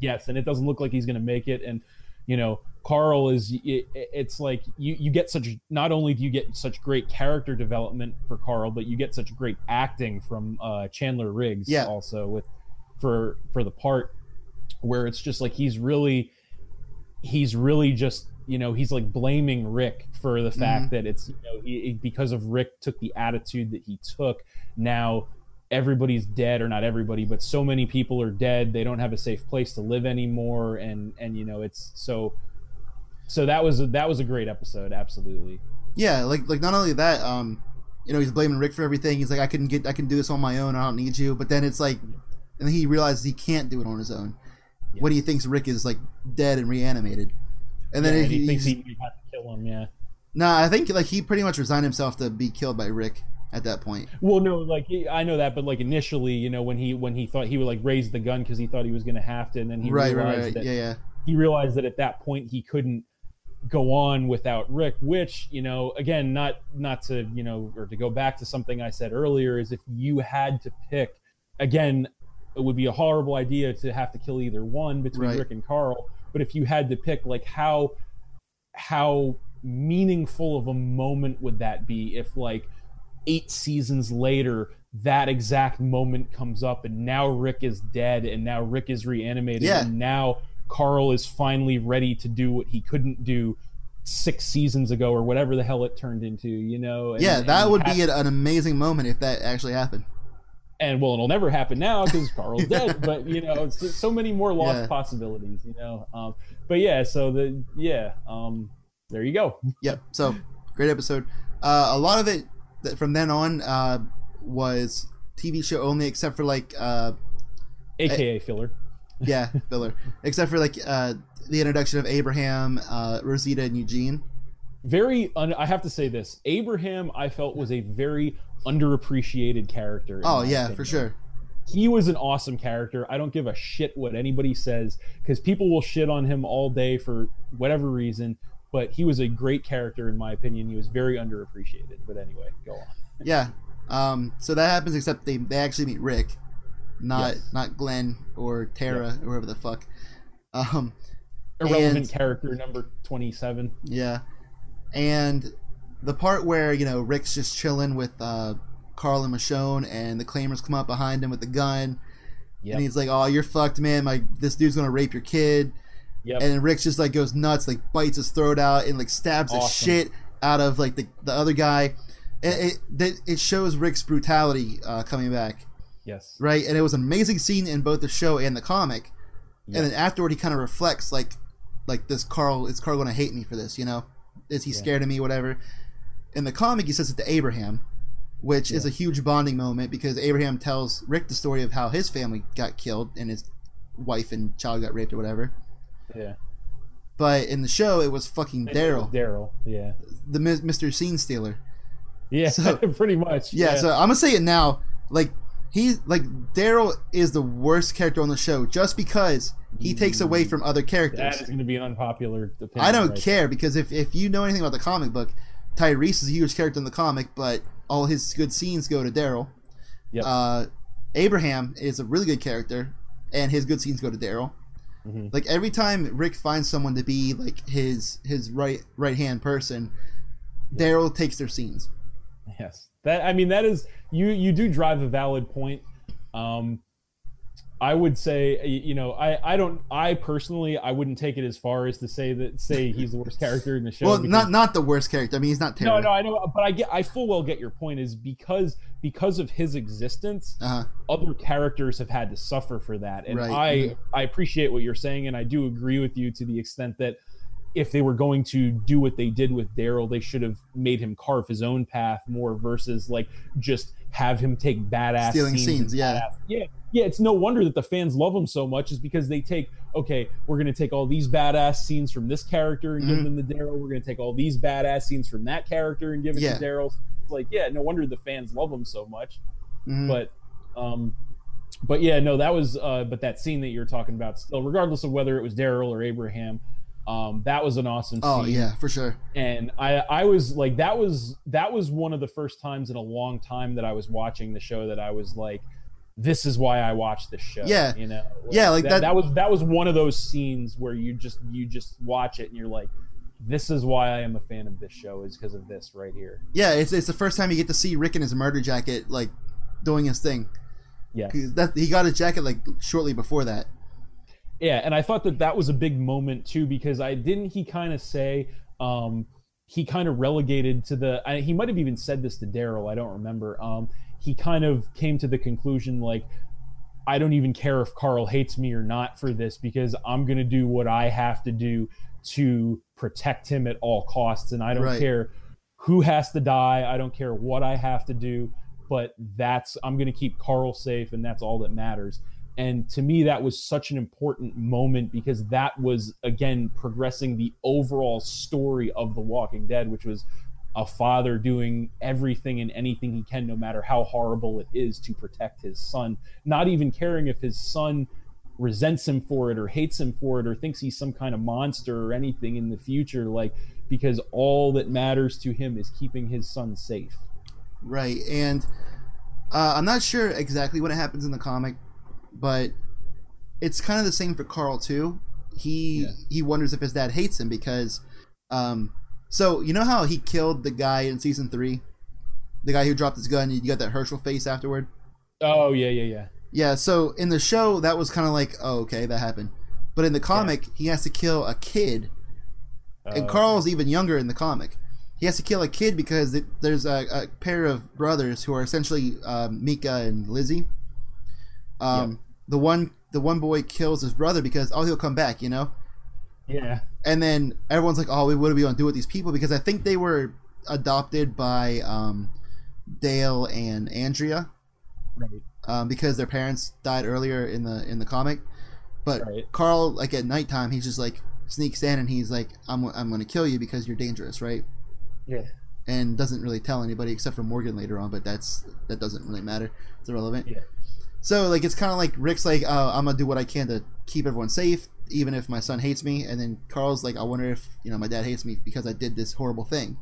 Yes, and it doesn't look like he's going to make it. And you know, Carl is. It, it's like you you get such. Not only do you get such great character development for Carl, but you get such great acting from uh, Chandler Riggs. Yeah. Also with for for the part where it's just like he's really he's really just you know he's like blaming Rick for the fact Mhm. that it's you know he, because of Rick took the attitude that he took now everybody's dead or not everybody but so many people are dead they don't have a safe place to live anymore and and you know it's so so that was a, that was a great episode absolutely Yeah, like like not only that, um, you know, he's blaming Rick for everything. He's like, I can get, I can do this on my own. I don't need you. But then it's like, and then he realizes he can't do it on his own. When he thinks Rick is like dead and reanimated, and then Yeah, he, he thinks he might have to kill him yeah Nah, I think like he pretty much resigned himself to be killed by Rick at that point. Well, no, like I know that, but like initially, you know, when he when he thought he would like raise the gun because he thought he was going to have to, and then he right, realized right, right. that Yeah, yeah. he realized that at that point he couldn't go on without Rick, which, you know, again, not not to, you know, or to go back to something I said earlier is if you had to pick again, it would be a horrible idea to have to kill either one between Right. Rick and Carl, but if you had to pick like how how meaningful of a moment would that be if like 8 seasons later that exact moment comes up and now Rick is dead and now Rick is reanimated Yeah. and now Carl is finally ready to do what he couldn't do six seasons ago or whatever the hell it turned into, you know. And, yeah, that would be an amazing moment if that actually happened. And well, it'll never happen now because Carl's *laughs* dead. But you know, it's just so many more lost Yeah. possibilities. You know, um, but yeah, so the yeah, um, there you go. *laughs* Yep. So great episode. Uh, a lot of it that from then on uh, was TV show only, except for like uh, AKA filler. yeah *laughs* filler, except for like uh, the introduction of Abraham, uh, Rosita, and Eugene. Very, un- I have to say this. Abraham, I felt was a very underappreciated character. Oh yeah, opinion. for sure. he was an awesome character. I don't give a shit what anybody says because people will shit on him all day for whatever reason. But he was a great character in my opinion. He was very underappreciated. But anyway, go on. Yeah. Um, so that happens, except they they actually meet Rick, not Yes. not Glenn or Tara or whoever the fuck. Um, Irrelevant And- character number twenty-seven. Yeah. And the part where, you know, Rick's just chilling with uh, Carl and Michonne and the claimers come up behind him with the gun Yep. and he's like, Oh, you're fucked, man. My this dude's gonna rape your kid Yep. and Rick just like goes nuts, like bites his throat out and like stabs the shit out of like the, the other guy. It, it, it shows Rick's brutality uh, coming back, yes. right? And it was an amazing scene in both the show and the comic. Yeah. And then afterward, he kind of reflects like, like this Carl is Carl going to hate me for this? You know, is he Yeah. scared of me? Whatever. In the comic, he says it to Abraham, which is a huge bonding moment because Abraham tells Rick the story of how his family got killed and his wife and child got raped or whatever. Yeah. But in the show, it was fucking Daryl, Daryl. Yeah. the Mr. Scene Stealer. Yeah. So- *laughs* pretty much. Yeah, so I'm gonna say it now. Like he's like Daryl is the worst character on the show just because he takes away mm. from other characters. that is going to be an unpopular opinion. I don't right care because if, if you know anything about the comic book, Tyrese is a huge character in the comic, but all his good scenes go to Daryl. Yep. Uh, Abraham is a really good character, and his good scenes go to Daryl. Mhm. Like every time Rick finds someone to be like his his right right hand person, Daryl takes their scenes. Yes, that I mean that is you you do drive a valid point. Um, I would say you know I I don't I personally I wouldn't take it as far as to say that say he's the worst *laughs* character in the show. well, because- not not the worst character. I mean, he's not no terrible. no no, I know but I get I full well get your point is because because of his existence Uh-huh. other characters have had to suffer for that and Right. i Mhm. i appreciate what you're saying and i do agree with you to the extent that if they were going to do what they did with daryl they should have made him carve his own path more versus like just have him take badass Stealing scenes scenes, yeah. badass- yeah yeah it's no wonder that the fans love him so much is because they take okay we're going to take all these badass scenes from this character and give Mhm. them to daryl we're going to take all these badass scenes from that character and give it Yeah. to daryl like yeah no wonder the fans love him so much Mhm. but um but yeah no that was uh but that scene that you're talking about still regardless of whether it was daryl or abraham um that was an awesome oh yeah, for sure. and i i was like that was that was one of the first times in a long time that i was watching the show that i was like this is why i watch this show Yeah. you know Yeah, like that, that- that was that was one of those scenes where you just you just watch it and you're like this is why i am a fan of this show is because of this right here Yeah, it's it's the first time you get to see Rick in his murder jacket, like doing his thing. Yeah, That he got his jacket like shortly before that. Yeah, and I thought that that was a big moment too because I didn't he kind of say um he kind of relegated to the I, he might have even said this to Daryl, I don't remember. Um he kind of came to the conclusion like I don't even care if Carl hates me or not for this because I'm going to do what I have to do to protect him at all costs. And I don't Right. care who has to die, I don't care what I have to do, but that's I'm going to keep Carl safe and that's all that matters. And to me that was such an important moment because that was again progressing the overall story of the walking dead which was a father doing everything and anything he can no matter how horrible it is to protect his son. Not even caring if his son resents him for it or hates him for it or thinks he's some kind of monster or anything in the future like because all that matters to him is keeping his son safe. Right and uh, i'm not sure exactly what happens in the comic but it's kind of the same for carl too. He yeah. he wonders if his dad hates him because um so you know how he killed the guy in season three the guy who dropped his gun you got that Hershel face afterward oh yeah yeah yeah yeah, so in the show, that was kind of like, oh, okay, that happened. But in the comic, yeah. he has to kill a kid. And Carl's even younger in the comic. He has to kill a kid because it, there's a, a, pair of brothers who are essentially um, Mika and Lizzie. Um, yep. The one, the one boy kills his brother because oh, he'll come back, you know. Yeah. And then everyone's like, oh, we what are we gonna do with these people? Because I think they were adopted by um, Dale and Andrea. Right um, because their parents died earlier in the in the comic. But right. Carl, like at nighttime, he's just like sneaks in and he's like, "I'm I'm going to kill you because you're dangerous, right?" Yeah. And doesn't really tell anybody except for Morgan later on, but that's that doesn't really matter. It's irrelevant. Yeah. So like it's kind of like Rick's like, oh, I'm gonna do what I can to keep everyone safe, even if my son hates me. And then Carl's like, I wonder if you know my dad hates me because I did this horrible thing.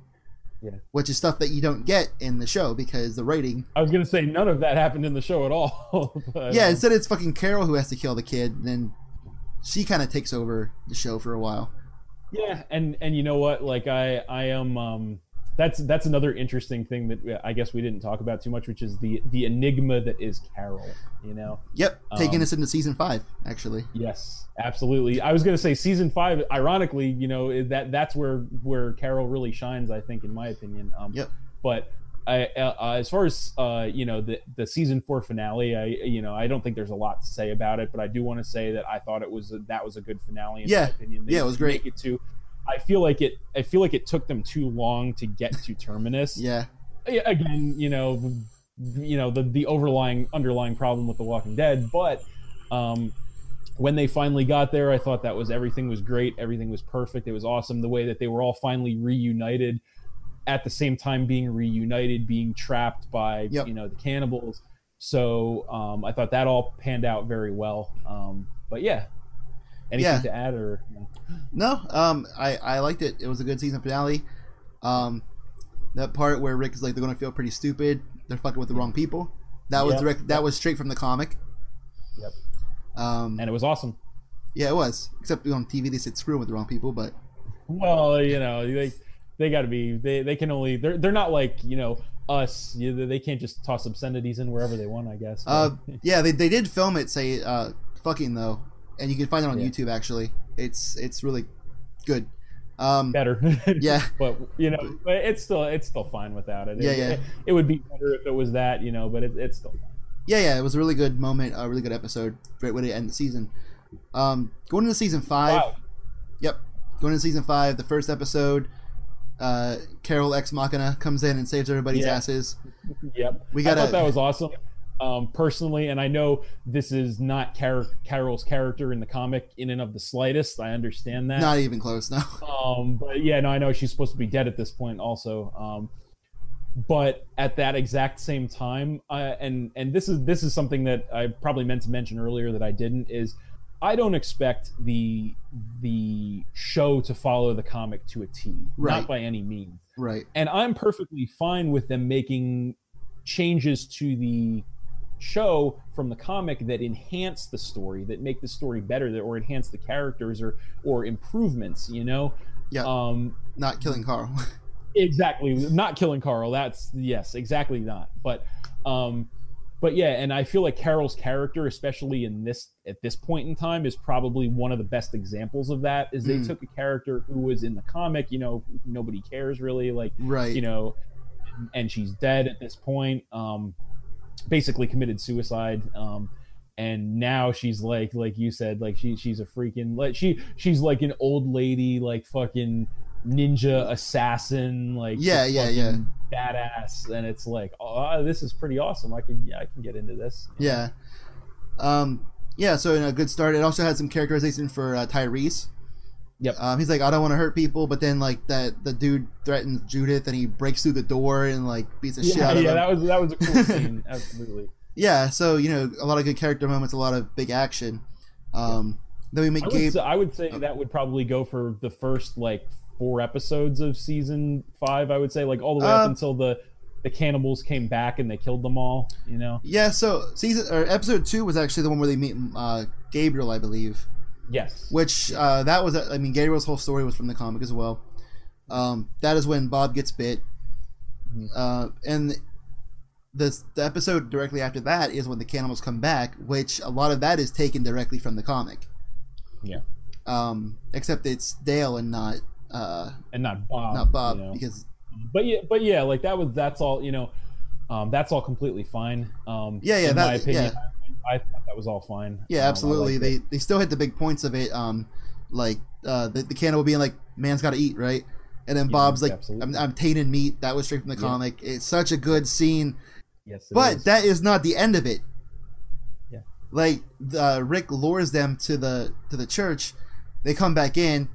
Yeah. Which is stuff that you don't get in the show because the writing. I was gonna say none of that happened in the show at all. *laughs* but, yeah, um, instead it's fucking Carol who has to kill the kid, and then she kind of takes over the show for a while. Yeah, and and you know what? Like I I am um that's that's another interesting thing that I guess we didn't talk about too much, which is the the enigma that is Carol. You know. Yep, taking um, us into season five, actually. Yes, absolutely. I was going to say season five. Ironically, you know that that's where where Carol really shines. I think, in my opinion. Um, yep. But I, uh, as far as uh, you know, the the season four finale, I you know I don't think there's a lot to say about it, but I do want to say that I thought it was a, that was a good finale. In yeah. my opinion. They yeah, it was great. Make it to I feel like it. I feel like it took them too long to get to terminus. *laughs* yeah. Again, you know, you know the the overlying underlying problem with The Walking Dead, but um, when they finally got there, I thought that was everything was great. Everything was perfect. It was awesome. The way that they were all finally reunited at the same time being reunited, being trapped by yep. you know the cannibals. So um, I thought that all panned out very well. Um, but yeah, Anything yeah. to add or no? Um, I I liked it. It was a good season finale. Um, that part where Rick is like they're gonna feel pretty stupid. They're fucking with the wrong people. That was yep. direct. That was straight from the comic. Yep. Um, and it was awesome. Yeah, it was. Except on TV they said screw with the wrong people, but. Well, you know they they got to be they they can only they're they're not like you know us you, they can't just toss obscenities in wherever they want I guess. Uh, *laughs* yeah, they they did film it say uh fucking though and you can find it on yeah. YouTube. Actually, it's it's really good. Um, better, *laughs* yeah. but you know, but it's still it's still fine without it. Yeah, it, yeah. It, it, would be better if it was that, you know, but it, it's still fine. Yeah, yeah. It was a really good moment, a really good episode. Great way to end the season. Um, going into season five. Wow. Yep, going into season five. The first episode. Uh, Carol Ex Machina comes in and saves everybody's yeah. asses. *laughs* Yep, we got. I thought that was awesome um, personally, and I know this is not Car- Carol's character in the comic in and of the slightest. I understand that. Not even close, no. *laughs* Um, but yeah, no, I know she's supposed to be dead at this point, also. Um, but at that exact same time, uh, and and this is this is something that I probably meant to mention earlier that I didn't is. I don't expect the the show to follow the comic to a T, right. not by any means. Right. And I'm perfectly fine with them making changes to the show from the comic that enhance the story, that make the story better, that or enhance the characters or or improvements. You know. Yeah. Um, not killing Carl. *laughs* exactly, not killing Carl. That's yes, exactly not. But um, but yeah, and I feel like Carol's character, especially in this at this point in time, is probably one of the best examples of that. Is they mm. took a character who was in the comic, you know, nobody cares really, like right, you know, and she's dead at this point. Um, basically committed suicide. Um, and now she's like, like you said, like she she's a freaking like she she's like an old lady, like fucking ninja assassin, like yeah, yeah, yeah, badass. And it's like, oh, this is pretty awesome. I can yeah, I can get into this. Yeah. Um. Yeah. So in a good start, it also had some characterization for uh, Tyrese. Yep. Um, he's like, I don't want to hurt people, but then like that the dude threatens Judith, and he breaks through the door and like beats the yeah, shit out of him. yeah, that was that was a cool *laughs* scene. Absolutely. Yeah. So you know, a lot of good character moments, a lot of big action. Um, then we meet I would, Gabe. say, I would say Oh. that would probably go for the first like four episodes of season five. I would say like all the way up Um, until the the cannibals came back and they killed them all. You know. Yeah, so season or episode two was actually the one where they meet uh, Gabriel, I believe. Yes. Which uh, that was, I mean, Gabriel's whole story was from the comic as well. Um, that is when Bob gets bit, Mhm. uh, and the the episode directly after that is when the cannibals come back, which a lot of that is taken directly from the comic. Yeah. Um, except it's Dale and not uh, And not Bob. not Bob you know. because But yeah, but yeah, like that was that's all. You know, um, that's all completely fine. Um, Yeah, yeah, In that- my opinion, yeah. I, thought that was all fine. Yeah, Um, absolutely. They it. they still hit the big points of it. Um, like uh, the the cannibal being like, "Man's got to eat," right? And then Yeah, Bob's like, absolutely. I'm, "I'm tainted meat." That was straight from the Yeah. comic. It's such a good scene, Yes, it but is. that is not the end of it. Yeah. Like uh, Rick lures them to the to the church. They come back in,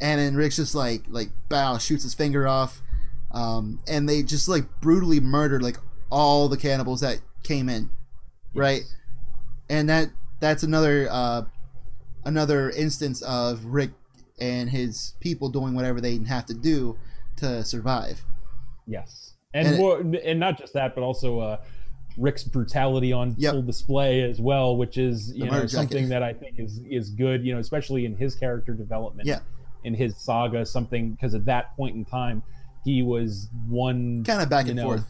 and then Rick's just like like bow shoots his finger off, um, and they just like brutally murdered like all the cannibals that came in right? And that that's another uh, another instance of Rick and his people doing whatever they have to do to survive. Yes, and And more, and not just that, but also uh, Rick's brutality on Yep. full display as well, which is you The know murder jacket. something that I think is is good. You know, especially in his character development. Yeah. In his saga, something because at that point in time, he was one Kind of back and know, forth.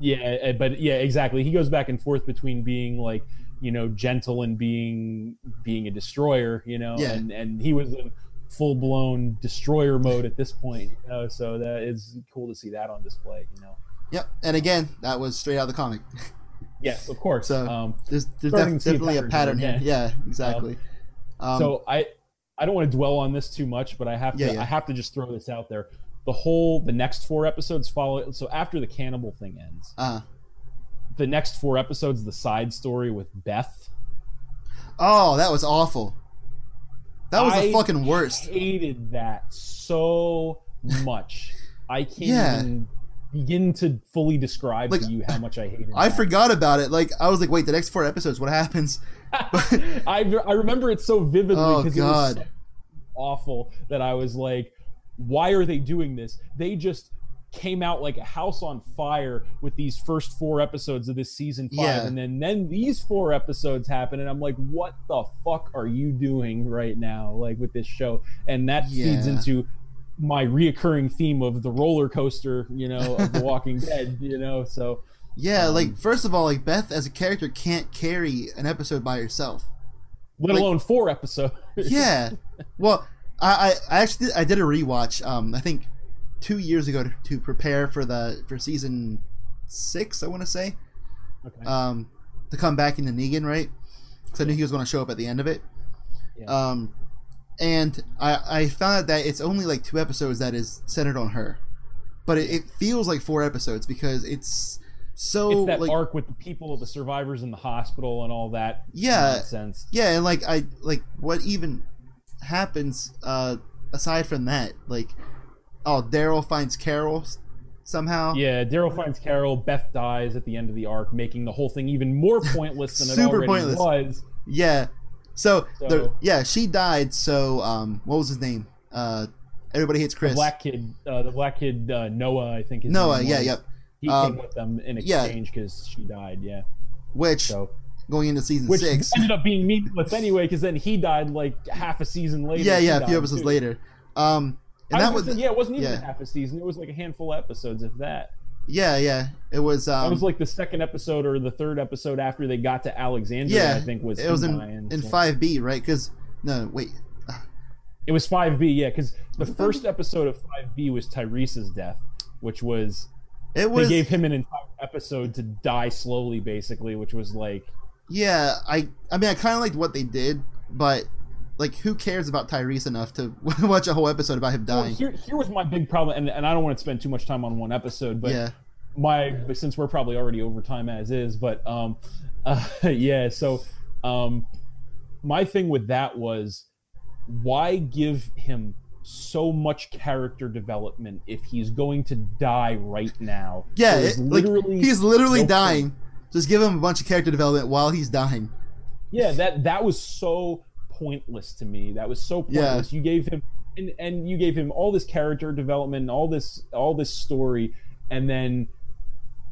Yeah, uh, but yeah, exactly. He goes back and forth between being like you know gentle and being being a destroyer. You know, Yeah. and and he was in full blown destroyer mode at this point. You know, so that is cool to see that on display. You know. Yep. And again, that was straight out of the comic. Yes, of course. So- um, There's, there's def- definitely a pattern here. Yeah, exactly. Um, so I I don't want to dwell on this too much, but I have to Yeah, yeah. I have to just throw this out there. The whole the next four episodes follow. So after the cannibal thing ends, uh, the next four episodes, the side story with Beth. oh, that was awful. That was the fucking worst. I hated that so much. I can't Yeah. even begin to fully describe Like, to you how much I hated. I that. forgot about it. Like I was like, wait, the next four episodes, what happens? *laughs* I I remember it so vividly Oh, because it was so awful that I was like, why are they doing this? They just came out like a house on fire with these first four episodes of this season five, Yeah. and then then these four episodes happen, and I'm like, what the fuck are you doing right now, like with this show? And that feeds into my reoccurring theme of the roller coaster, you know, of The *laughs* Walking Dead, you know. So Yeah, Um, like first of all, like Beth as a character can't carry an episode by herself. let Like- alone four episodes. yeah. *laughs* Well, I, I, I actually did, I did a rewatch. Um, I think two years ago to, to prepare for the for season six. I want to say. okay. Um, to come back into Negan, right? Because I knew he was going to show up at the end of it. Yeah. Um, and I I found out that it's only like two episodes that is centered on her, but it, it feels like four episodes because it's so it's that like arc with the people, the survivors in the hospital, and all that Yeah. nonsense. yeah, and like I like what even happens uh aside from that like oh Daryl finds Carol somehow Yeah, Daryl finds Carol. Beth dies at the end of the arc, making the whole thing even more *laughs* pointless than it Super already pointless. was. yeah so, So- the, yeah she died so um what was his name uh everybody hates Chris. The black kid, uh, the black kid uh, Noah, I think. His Noah yeah yeah He Um, came with them in exchange because she died. Yeah, which so going into season which six ended up being meaningless anyway because then he died like half a season later. yeah yeah a few episodes too. later um and that was was yeah, it wasn't even yeah. half a season. It was like a handful of episodes, of that. yeah yeah it was um That was like the second episode or the third episode after they got to Alexandria. yeah I think was it was in in so- 5b right because no wait It was 5B, yeah, because the first 5B? episode of 5B was Tyrese's death, which was it was they gave him an entire episode to die slowly, basically, which was like Yeah, I I mean I kind of liked what they did, but like who cares about Tyrese enough to *laughs* watch a whole episode about him well, dying? here. Here was my big problem, and, and I don't want to spend too much time on one episode, but yeah, my but since we're probably already over time as is, but um, *laughs* uh, yeah. So um, my thing with that was why give him so much character development if he's going to die right now? yeah, it, like he's literally no dying. Just give him a bunch of character development while he's dying. Yeah, that that was so pointless to me. That was so pointless. Yeah. You gave him and, and you gave him all this character development, and all this all this story, and then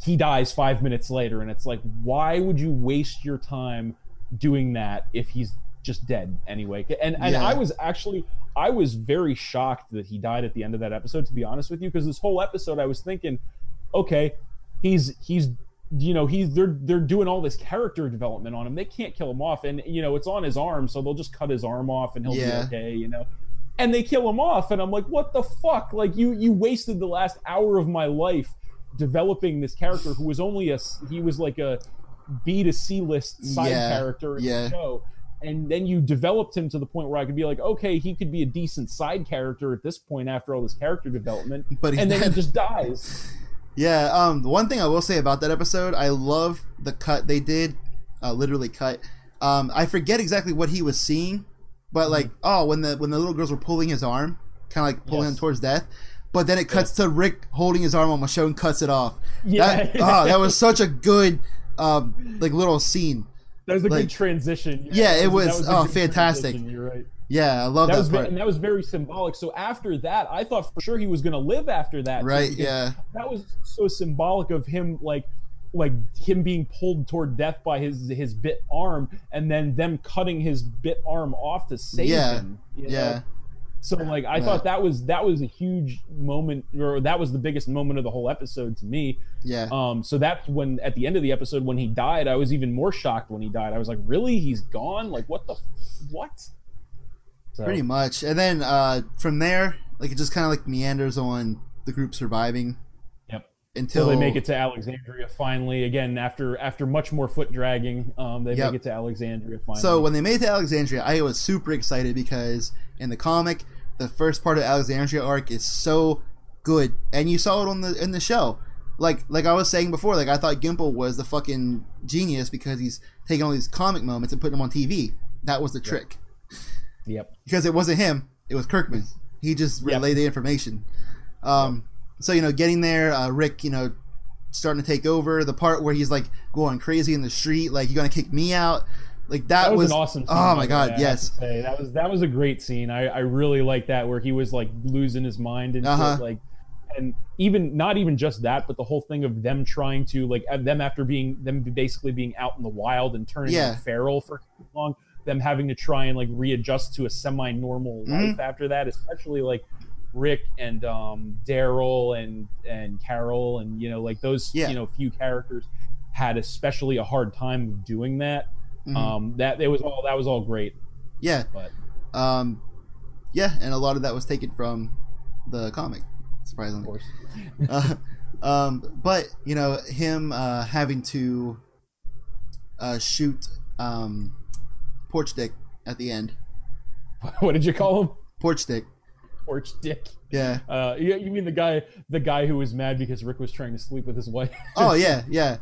he dies five minutes later, and it's like, why would you waste your time doing that if he's just dead anyway? And and yeah. I was actually I was very shocked that he died at the end of that episode. To be honest with you, because this whole episode I was thinking, okay, he's he's you know he's they're they're doing all this character development on him. They can't kill him off, and you know it's on his arm, so they'll just cut his arm off and he'll yeah. be okay. You know, and they kill him off, and I'm like, what the fuck? Like you you wasted the last hour of my life developing this character who was only a he was like a B to C list side yeah. character in yeah. the show. And then you developed him to the point where I could be like, okay, he could be a decent side character at this point after all this character development. But and then dead. he *laughs* just dies. Yeah, um, one thing I will say about that episode, I love the cut they did, uh, literally cut. Um, I forget exactly what he was seeing, but like, mm-hmm. oh, when the when the little girls were pulling his arm, kind of like pulling yes. him towards death, but then it cuts yeah. to Rick holding his arm on Michonne and cuts it off. Yeah, that, oh, *laughs* that was such a good, um, like little scene. That was a like, good transition. Yeah, yeah it was. was oh, fantastic. You're right. Yeah, I love that. that was part. and that was very symbolic. So after that, I thought for sure he was going to live after that. Right. Yeah. That was so symbolic of him, like, like him being pulled toward death by his his bit arm, and then them cutting his bit arm off to save yeah. him. Yeah. Know? So like I thought that was that was a huge moment, or that was the biggest moment of the whole episode to me. Yeah. Um. So that's when at the end of the episode when he died, I was even more shocked when he died. I was like, really? He's gone? Like what the what? So. Pretty much. And then uh, from there, like it just kind of like meanders on the group surviving. Yep. Until they make it to Alexandria finally. Again, after after much more foot dragging, um, they yep. make it to Alexandria finally. So when they made it to Alexandria, I was super excited because in the comic, the first part of Alexandria arc is so good, and you saw it on the in the show. Like like I was saying before, like I thought Gimple was the fucking genius because he's taking all these comic moments and putting them on TV. That was the trick. Yep. Because it wasn't him; it was Kirkman. He just relayed yep. the information. Um. So you know, getting there, uh, Rick, you know, starting to take over. The part where he's like going crazy in the street, like you're gonna kick me out. Like that, that was, was, an awesome. oh my god, yes. That was that was a great scene. I I really like that where he was like losing his mind and uh-huh. like and even not even just that, but the whole thing of them trying to like them after being them basically being out in the wild and turning yeah. feral for long them having to try and like readjust to a semi-normal mm-hmm. life after that, especially like Rick and um, Daryl and and Carol and you know like those yeah. you know few characters had especially a hard time doing that. Mm-hmm. Um, that it was all that was all great. Yeah, but um, yeah, and a lot of that was taken from the comic, surprisingly. uh, um, but you know him uh, having to uh, shoot um, porch dick at the end. *laughs* What did you call him? Porch dick. Porch dick. Yeah. Uh, you, you mean the guy, the guy who was mad because Rick was trying to sleep with his wife? *laughs* oh yeah, yeah,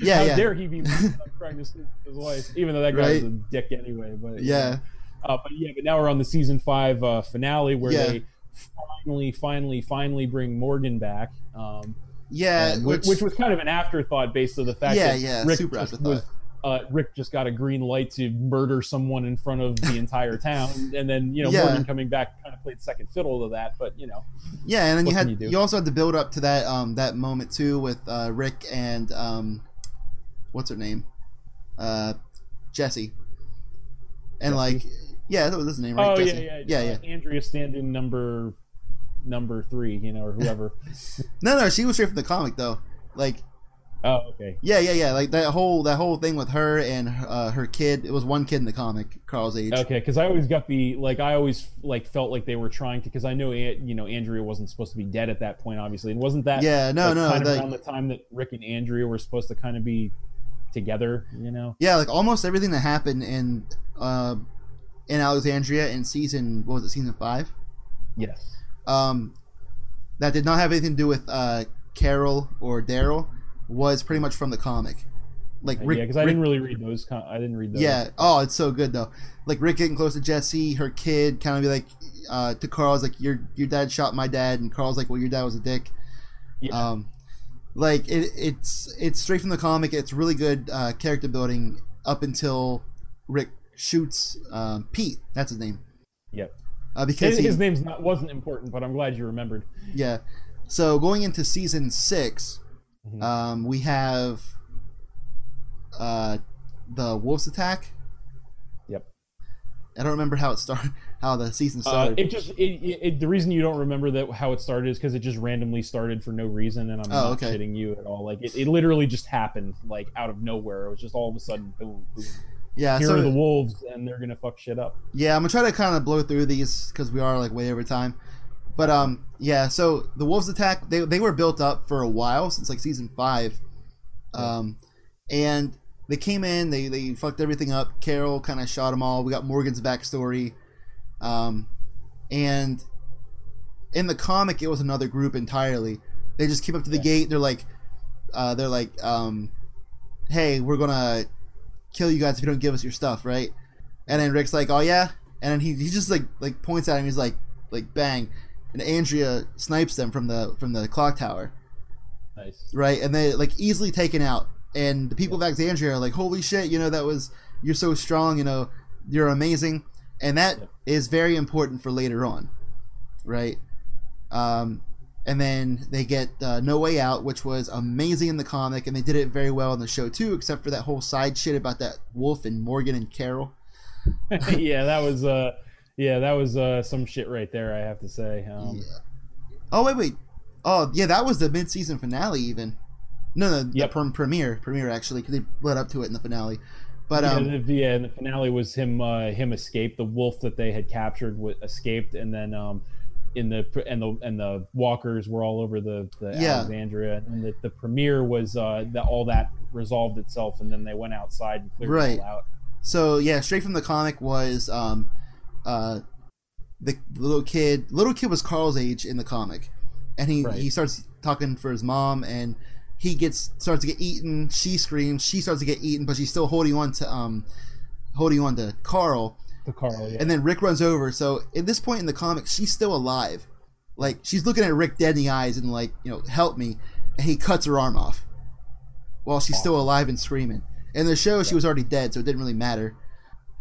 yeah. How yeah. dare he be *laughs* trying to sleep with his wife, even though that guy right? a dick anyway. But yeah. Uh, but yeah, but now we're on the season five uh, finale where yeah. they finally, finally, finally bring Morgan back. Um, yeah, which, which, was kind of an afterthought based on the fact yeah, that yeah, Rick super was uh, Rick just got a green light to murder someone in front of the *laughs* entire town, and then you know yeah. Morgan coming back kind of played second fiddle to that, but you know. Yeah, and then you had you, you, also had to build up to that um, that moment too with uh, Rick and um, what's her name, uh, Jesse, and Jesse? like yeah, that was his name, right? Oh Jesse. yeah, yeah, yeah, yeah. Andrea Stanton number number three, you know, or whoever. *laughs* no, no, she was straight from the comic though. Like Oh, okay. Yeah, yeah, yeah. Like that whole that whole thing with her and uh, her kid. It was one kid in the comic, Carl's age. Okay, because I always got the like I always like felt like they were trying to because I know it, you know Andrea wasn't supposed to be dead at that point, obviously, and wasn't that yeah no like, no kind of around the time that Rick and Andrea were supposed to kind of be together, you know? Yeah, like almost everything that happened in uh, in Alexandria in season what was it season five? Yes. Um, that did not have anything to do with uh Carol or Daryl was pretty much from the comic. Like Rick, yeah, because I didn't really read those. I didn't read those. Yeah. Oh, it's so good though. Like Rick getting close to Jesse, her kid, kind of be like uh, to Carl's like your your dad shot my dad, and Carl's like, well, your dad was a dick. Yeah. Um, like it, it's it's straight from the comic. It's really good uh, character building up until Rick shoots um, Pete. That's his name. Yep. Uh, because His, he, his name's not wasn't important, but I'm glad you remembered. yeah. So going into season 6 Mhm. um, we have uh, the Wolves attack. Yep. I don't remember how it started, *laughs* how the season Uh, started. it just it, it, the reason you don't remember that how it started is because it just randomly started for no reason, and I'm Oh, not okay. shitting you at all. Like it, it literally just happened like out of nowhere. It was just all of a sudden boom, boom. yeah, Here so are the wolves, and they're gonna fuck shit up. Yeah, I'm gonna try to kind of blow through these because we are like way over time. But um, yeah. So the Wolves attack they they were built up for a while since like season five, um, and they came in they they fucked everything up. Carol kind of shot them all. We got Morgan's backstory, um, and in the comic it was another group entirely. They just came up to the Yeah. gate. They're like, uh, they're like, um, hey, we're gonna kill you guys if you don't give us your stuff, right? And then Rick's like, "Oh yeah," and then he, he just like like points at him. He's like like bang, and Andrea snipes them from the from the clock tower, Nice. right? And they like easily taken out. And the people of Alexandria are like, "Holy shit! You know that was you're so strong. You know you're amazing." And that is Yep. very important for later on, right? Um, and then they get uh, No Way Out, which was amazing in the comic, and they did it very well in the show too, except for that whole side shit about that wolf and Morgan and Carol. *laughs* yeah, that was uh, yeah, that was uh, some shit right there. I have to say. Um, yeah. Oh wait, wait. Oh yeah, that was the mid-season finale. Even no, no, Yep. the premiere, premiere actually, because they led up to it in the finale. But yeah, um, the, yeah, and the finale was him. Uh, him escaped. The wolf that they had captured w- escaped, and then um, in the and the and the walkers were all over the, the Yeah. Alexandria, and the, the premiere was uh, that all that resolved itself, and then they went outside and cleared Right. it all out. so yeah, straight from the comic was um, uh, the little kid. Little kid was Carl's age in the comic, and he Right. he starts talking for his mom, and he gets starts to get eaten. She screams. She starts to get eaten, but she's still holding on to um, holding on to Carl. The Carl, yeah. And then Rick runs over. So at this point in the comic, she's still alive. Like she's looking at Rick dead in the eyes and like, you know, help me. And he cuts her arm off while she's still alive and screaming. In the show, she was already dead, so it didn't really matter.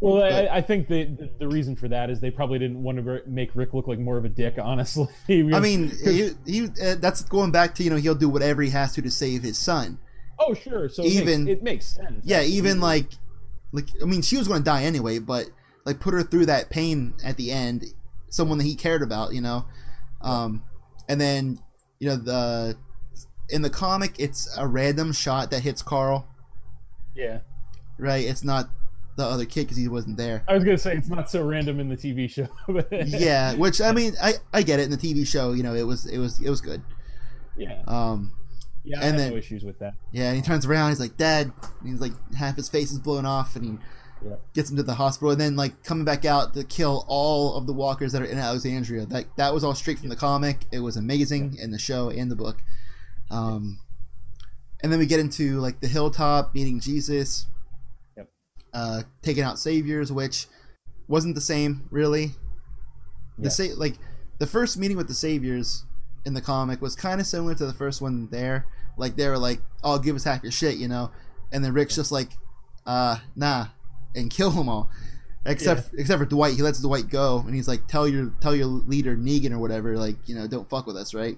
Well, But- I, I think the, the the reason for that is they probably didn't want to make Rick look like more of a dick. *laughs* Honestly, I mean, *laughs* he, he uh, that's going back to you know he'll do whatever he has to to save his son. oh sure, so it even- makes, it makes sense. Yeah, even like, like I mean, she was going to die anyway, but like put her through that pain at the end, someone that he cared about, you know. Um, and then you know the in the comic, it's a random shot that hits Carl, yeah. right? It's not the other kid because he wasn't there. I was gonna say it's not so random in the TV show. *laughs* yeah, *laughs* which I mean, I I get it in the TV show. You know, it was it was it was good. yeah, Um, yeah. I and have then- no issues with that. yeah, and he turns around, he's like, "Dad," he's like, half his face is blown off, and he Yeah. gets him to the hospital, and then like coming back out to kill all of the walkers that are in Alexandria. That that was all straight from the comic. It was amazing in the show and the book. Um, and then we get into like the hilltop meeting Jesus. Uh, taking out saviors, which wasn't the same really. The Yes. sa- like the first meeting with the saviors in the comic was kind of similar to the first one there. Like they were like, "Oh, give us half your shit," you know, and then Rick's just like, "Uh, nah," and *laughs* kill them all. Except except for Dwight, he lets Dwight go, and he's like, "Tell your tell your leader Negan or whatever, like you know, don't fuck with us, right?"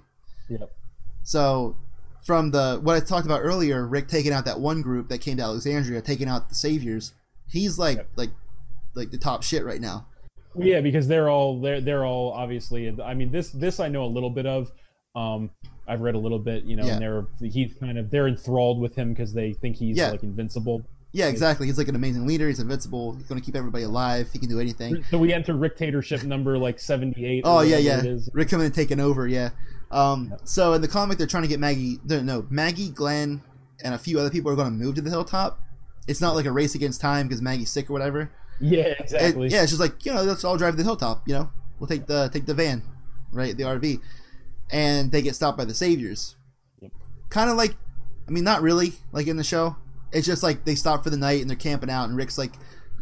Yep. So from the what I talked about earlier, Rick taking out that one group that came to Alexandria, taking out the saviors. He's like Yep. like like the top shit right now. Yeah, because they're all they're they're all obviously. I mean, this this I know a little bit of. Um, I've read a little bit, you know, Yeah. and they're he's kind of they're enthralled with him because they think he's Yeah. like invincible. Yeah, exactly. He's like an amazing leader. He's invincible. He's going to keep everybody alive. He can do anything. So we enter Rictatorship number like seventy eight. Oh yeah, yeah. It is. Rick coming and taking over. Yeah. Um. Yep. So in the comic, they're trying to get Maggie. No, no, Maggie, Glenn, and a few other people are going to move to the hilltop. It's not like a race against time because Maggie's sick or whatever. Yeah, It- exactly. yeah, it's just like you know, let's all drive to the hilltop. You know, we'll take the take the van, right, the RV, and they get stopped by the saviors. Yep. Kind of like, I mean, not really like in the show. It's just like they stop for the night and they're camping out, and Rick's like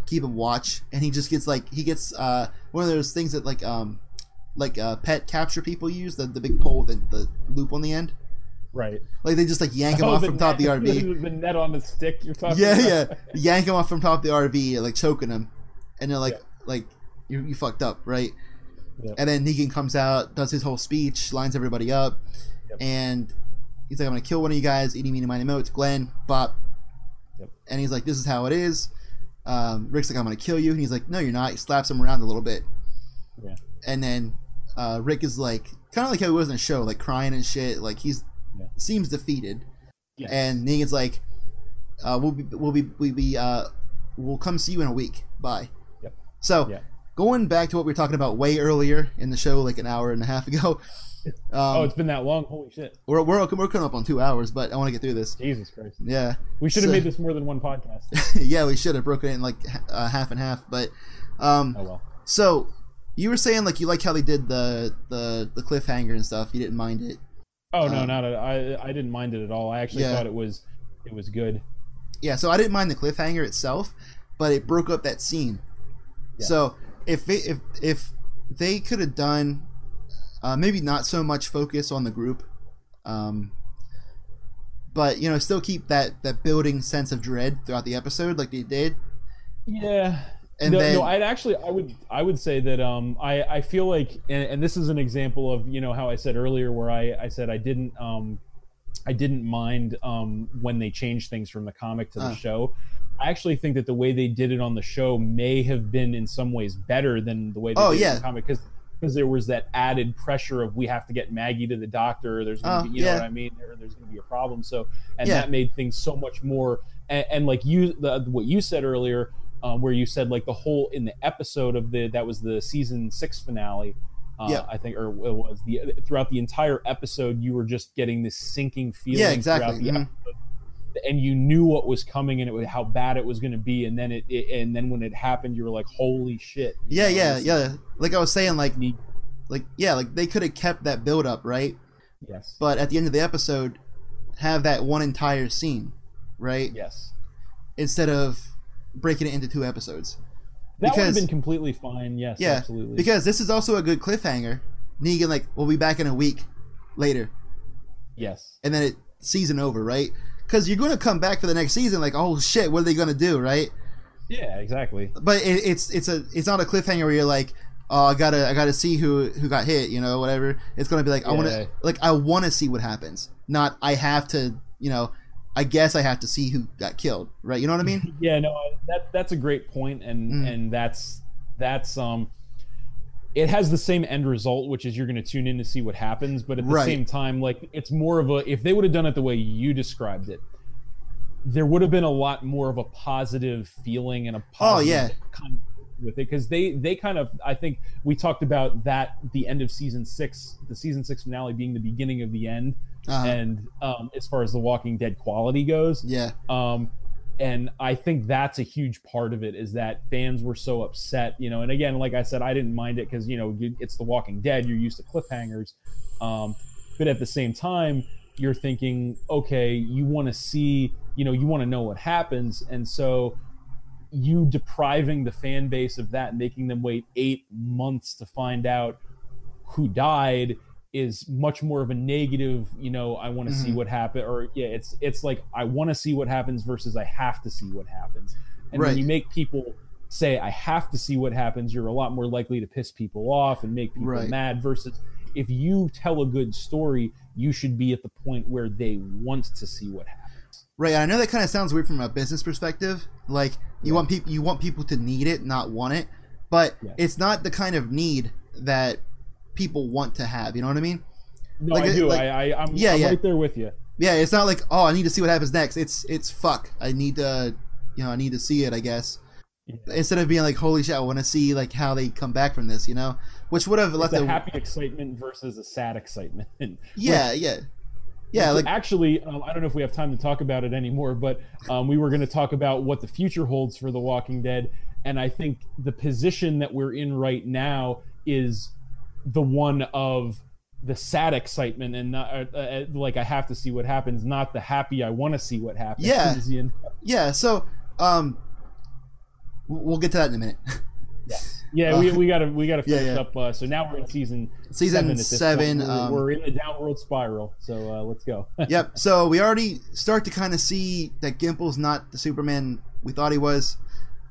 keeping watch, and he just gets like he gets uh one of those things that like um like uh pet capture people use the the big pole with the, the loop on the end. Right. Like they just like yank him Oh, off from top of the RV. *laughs* The net on the stick you're talking Yeah, about. yeah. Yank him off from top of the RV, like choking him. and they're like, Yeah. like you, you fucked up, right? Yep. And then Negan comes out, does his whole speech, lines everybody up, Yep. and he's like, "I'm gonna kill one of you guys." Eating, meeny, miny, mo. It's Glenn, Bop, Yep. and he's like, "This is how it is." Um, Rick's like, "I'm gonna kill you," and he's like, "No, you're not." He slaps him around a little bit, Yeah. and then uh, Rick is like, kind of like how he was in the show, like crying and shit. Like he's Yeah. seems defeated, Yes. and Negan's like, uh, "We'll be, we'll be, we'll be, uh, we'll come see you in a week. Bye." Yep. So Yeah. going back to what we were talking about way earlier in the show, like an hour and a half ago. *laughs* Um, oh, it's been that long. Holy shit! we're, we're we're coming up on two hours, but I want to get through this. Jesus Christ. Yeah, We should have So- made this more than one podcast. *laughs* yeah, we should have broken it in like uh, half and half. But um, Oh well. so you were saying like you like how they did the the the cliffhanger and stuff. You didn't mind it. Oh no, Um, not at, I. I didn't mind it at all. I actually Yeah. thought it was it was good. Yeah, so I didn't mind the cliffhanger itself, but it broke up that scene. Yeah. So if it, if if they could have done uh, maybe not so much focus on the group, um, but you know still keep that that building sense of dread throughout the episode like they did. Yeah. And no, then no, I'd actually, I would, I would say that um, I, I feel like, and, and this is an example of, you know, how I said earlier, where I, I said I didn't, um, I didn't mind um, when they changed things from the comic to the Uh. show. I actually think that the way they did it on the show may have been in some ways better than the way they Oh, did it yeah. in the comic because because there was that added pressure of we have to get Maggie to the doctor. Or there's gonna Oh, be, you yeah. know what I mean? Or there's going to be a problem. So and Yeah. that made things so much more. And, and like you, the, what you said earlier, um, where you said like the whole in the episode of the that was the season six finale. Uh, Yeah. I think, or it was the throughout the entire episode, you were just getting this sinking feeling. Yeah, exactly. Throughout the Mhm. and you knew what was coming and it was how bad it was going to be. And then it, it, and then when it happened, you were like, "Holy shit!" Yeah, know, yeah, yeah. Like I was saying, like like yeah, like they could have kept that build up right, Yes. but at the end of the episode, have that one entire scene, right? yes. Instead of breaking it into two episodes. That would have been completely fine. Yes, Yeah, absolutely. Because this is also a good cliffhanger. Negan like, we'll be back in a week later, yes. and then it season over, right? Because you're going to come back for the next season, like, oh shit, what are they going to do, right? Yeah, exactly. But it, it's it's a it's not a cliffhanger where you're like, oh, I gotta I gotta see who who got hit, you know, whatever. It's going to be like, I want to like I want to see what happens, not I have to, you know, I guess I have to see who got killed, right? You know what I mean? *laughs* Yeah, no, that that's a great point, and Mm. and that's that's um, it has the same end result, which is you're going to tune in to see what happens, but at the Right. same time, like it's more of a if they would have done it the way you described it, there would have been a lot more of a positive feeling and a Oh, positive yeah. kind of with it because they they kind of I think we talked about that the end of season six, the season six finale being the beginning of the end, Uh, and um, as far as the Walking Dead quality goes, yeah, um, and I think that's a huge part of it is that fans were so upset, you know. And again, like I said, I didn't mind it because you know it's The Walking Dead. You're used to cliffhangers, um, but at the same time, you're thinking, okay, you want to see, you know, you want to know what happens, and so you depriving the fan base of that, making them wait eight months to find out who died is much more of a negative you know i want to see Mhm. what happened or yeah it's it's like i want to see what happens versus i have to see what happens and Right. when you make people say i have to see what happens you're a lot more likely to piss people off and make people Right. mad versus if you tell a good story you should be at the point where they want to see what happens right. I know that kind of sounds weird from a business perspective. Like you Yeah. want people you want people to need it, not want it. But Yeah. it's not the kind of need that people want to have. You know what I mean? no Like i do like- i, I i'm, Yeah, I'm yeah. right there with you Yeah, it's not like oh I need to see what happens next. It's it's fuck. I need to you know I need to see it. I guess Yeah. instead of being like holy shit, I want to see like how they come back from this. You know, which would have left a a happy excitement versus a sad excitement *laughs* yeah yeah yeah like actually, um, I don't know if we have time to talk about it anymore, but um, we were going to talk about what the future holds for The Walking Dead, and I think the position that we're in right now is the one of the sad excitement and not, uh, uh, like I have to see what happens, not the happy I want to see what happens. Yeah. Yeah. So um, we'll get to that in a minute. *laughs* yeah. We, we gotta we gotta *laughs* Yeah, finish yeah. up. Uh, so now we're in season Season seven. Seven. We're, um, we're in the downward spiral. So uh, let's go. *laughs* yep. So we already start to kind of see that Gimple's not the Superman we thought he was.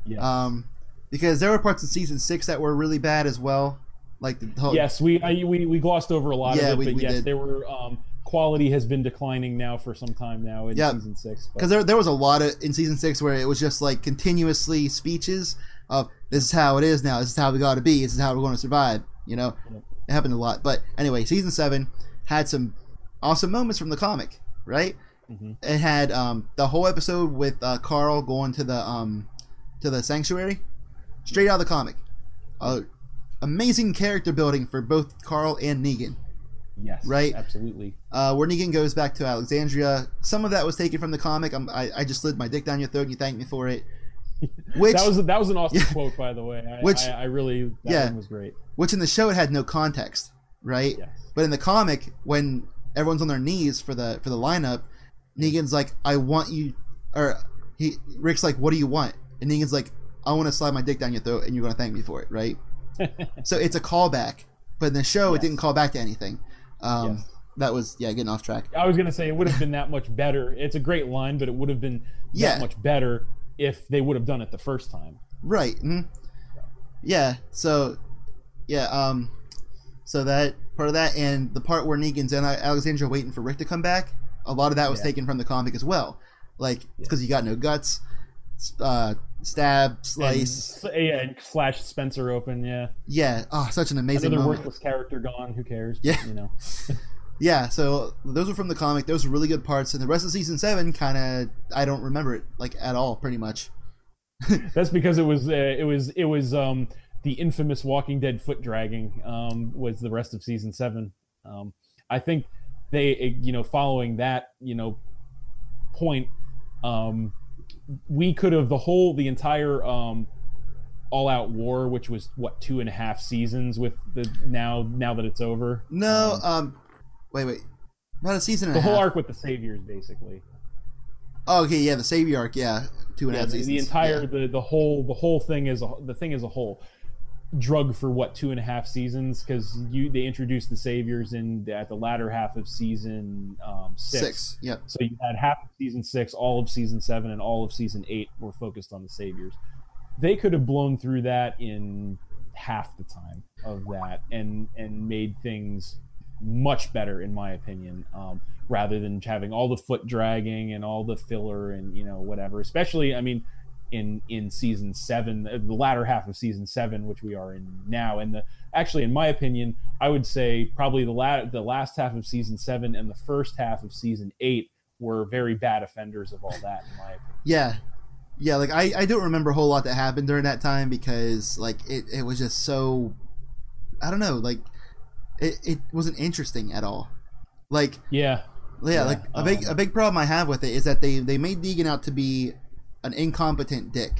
yeah. Um, because there were parts of season six that were really bad as well. Like the whole, yes, we I, we we glossed over a lot Yeah, of it, we- but we yes, did. there were um, quality has been declining now for some time now in Yeah. season six. because there, there was a lot of in season six where it was just like continuously speeches of this is how it is now this is how we got to be this is how we're going to survive you know it happened a lot but anyway season seven had some awesome moments from the comic right Mhm. it had um, the whole episode with uh, carl going to the um, to the sanctuary straight out of the comic uh, amazing character building for both carl and negan yes, right? absolutely. uh, where Negan goes back to Alexandria. Some of that was taken from the comic. I'm, I, I just slid my dick down your throat and you thanked me for it. *laughs* Which, that was that was an awesome Yeah. quote, by the way. I, Which- I, I really that yeah. one was great. which in the show it had no context, right? Yes. But in the comic, when everyone's on their knees for the for the lineup, Negan's like, "I want you," or he Rick's like, "What do you want?" And Negan's like, "I want to slide my dick down your throat, and you're gonna thank me for it, right?" *laughs* so it's a callback, but in the show it didn't call back to anything. Um, Yes. That was yeah, getting off track. I was gonna say it would have been that much better. It's a great line, but it would have been Yeah. that much better if they would have done it the first time. Right. mhm. Yeah. So, yeah. Um. So that part of that, and the part where Negan's and Alexandria waiting for Rick to come back, a lot of that was Yeah. taken from the comic as well. Like, because you got no guts, uh, stab, slice. And, yeah, and slash Spencer open. Yeah, yeah. Oh, such an amazing another moment. worthless character gone. Who cares? Yeah. you know. *laughs* Yeah. So those were from the comic. Those were really good parts, and the rest of season seven, kind of, I don't remember it like at all, pretty much. *laughs* That's because it was uh, it was it was um the infamous Walking Dead foot dragging um was the rest of season seven. Um, I think they uh, you know following that you know point um we could have the whole the entire um all out war which was what two and a half seasons with the now now that it's over No. Um, Um. Wait. Wait. About a season and the a whole half. arc with the saviors basically Oh, okay. Yeah. The savior arc. Yeah. Two and a yeah, half the, seasons. the entire Yeah. the, the whole the whole thing is a the thing as a whole drug for what two and a half seasons because you they introduced the saviors in at the latter half of season um, six. Six. Yep. so you had half of season six all of season seven and all of season eight were focused on the saviors they could have blown through that in half the time of that and and made things much better in my opinion um, rather than having all the foot dragging and all the filler and you know whatever. Especially i mean in in season seven uh, the latter half of season seven which we are in now. And the actually in my opinion i would say probably the la- the last half of season seven and the first half of season eight were very bad offenders of all that in my opinion. Yeah. Yeah, like I, I don't remember a whole lot that happened during that time because like it, it was just so I don't know, like it, it wasn't interesting at all. Like yeah yeah, Yeah, like a big um, a big problem I have with it is that they they made Negan out to be an incompetent dick.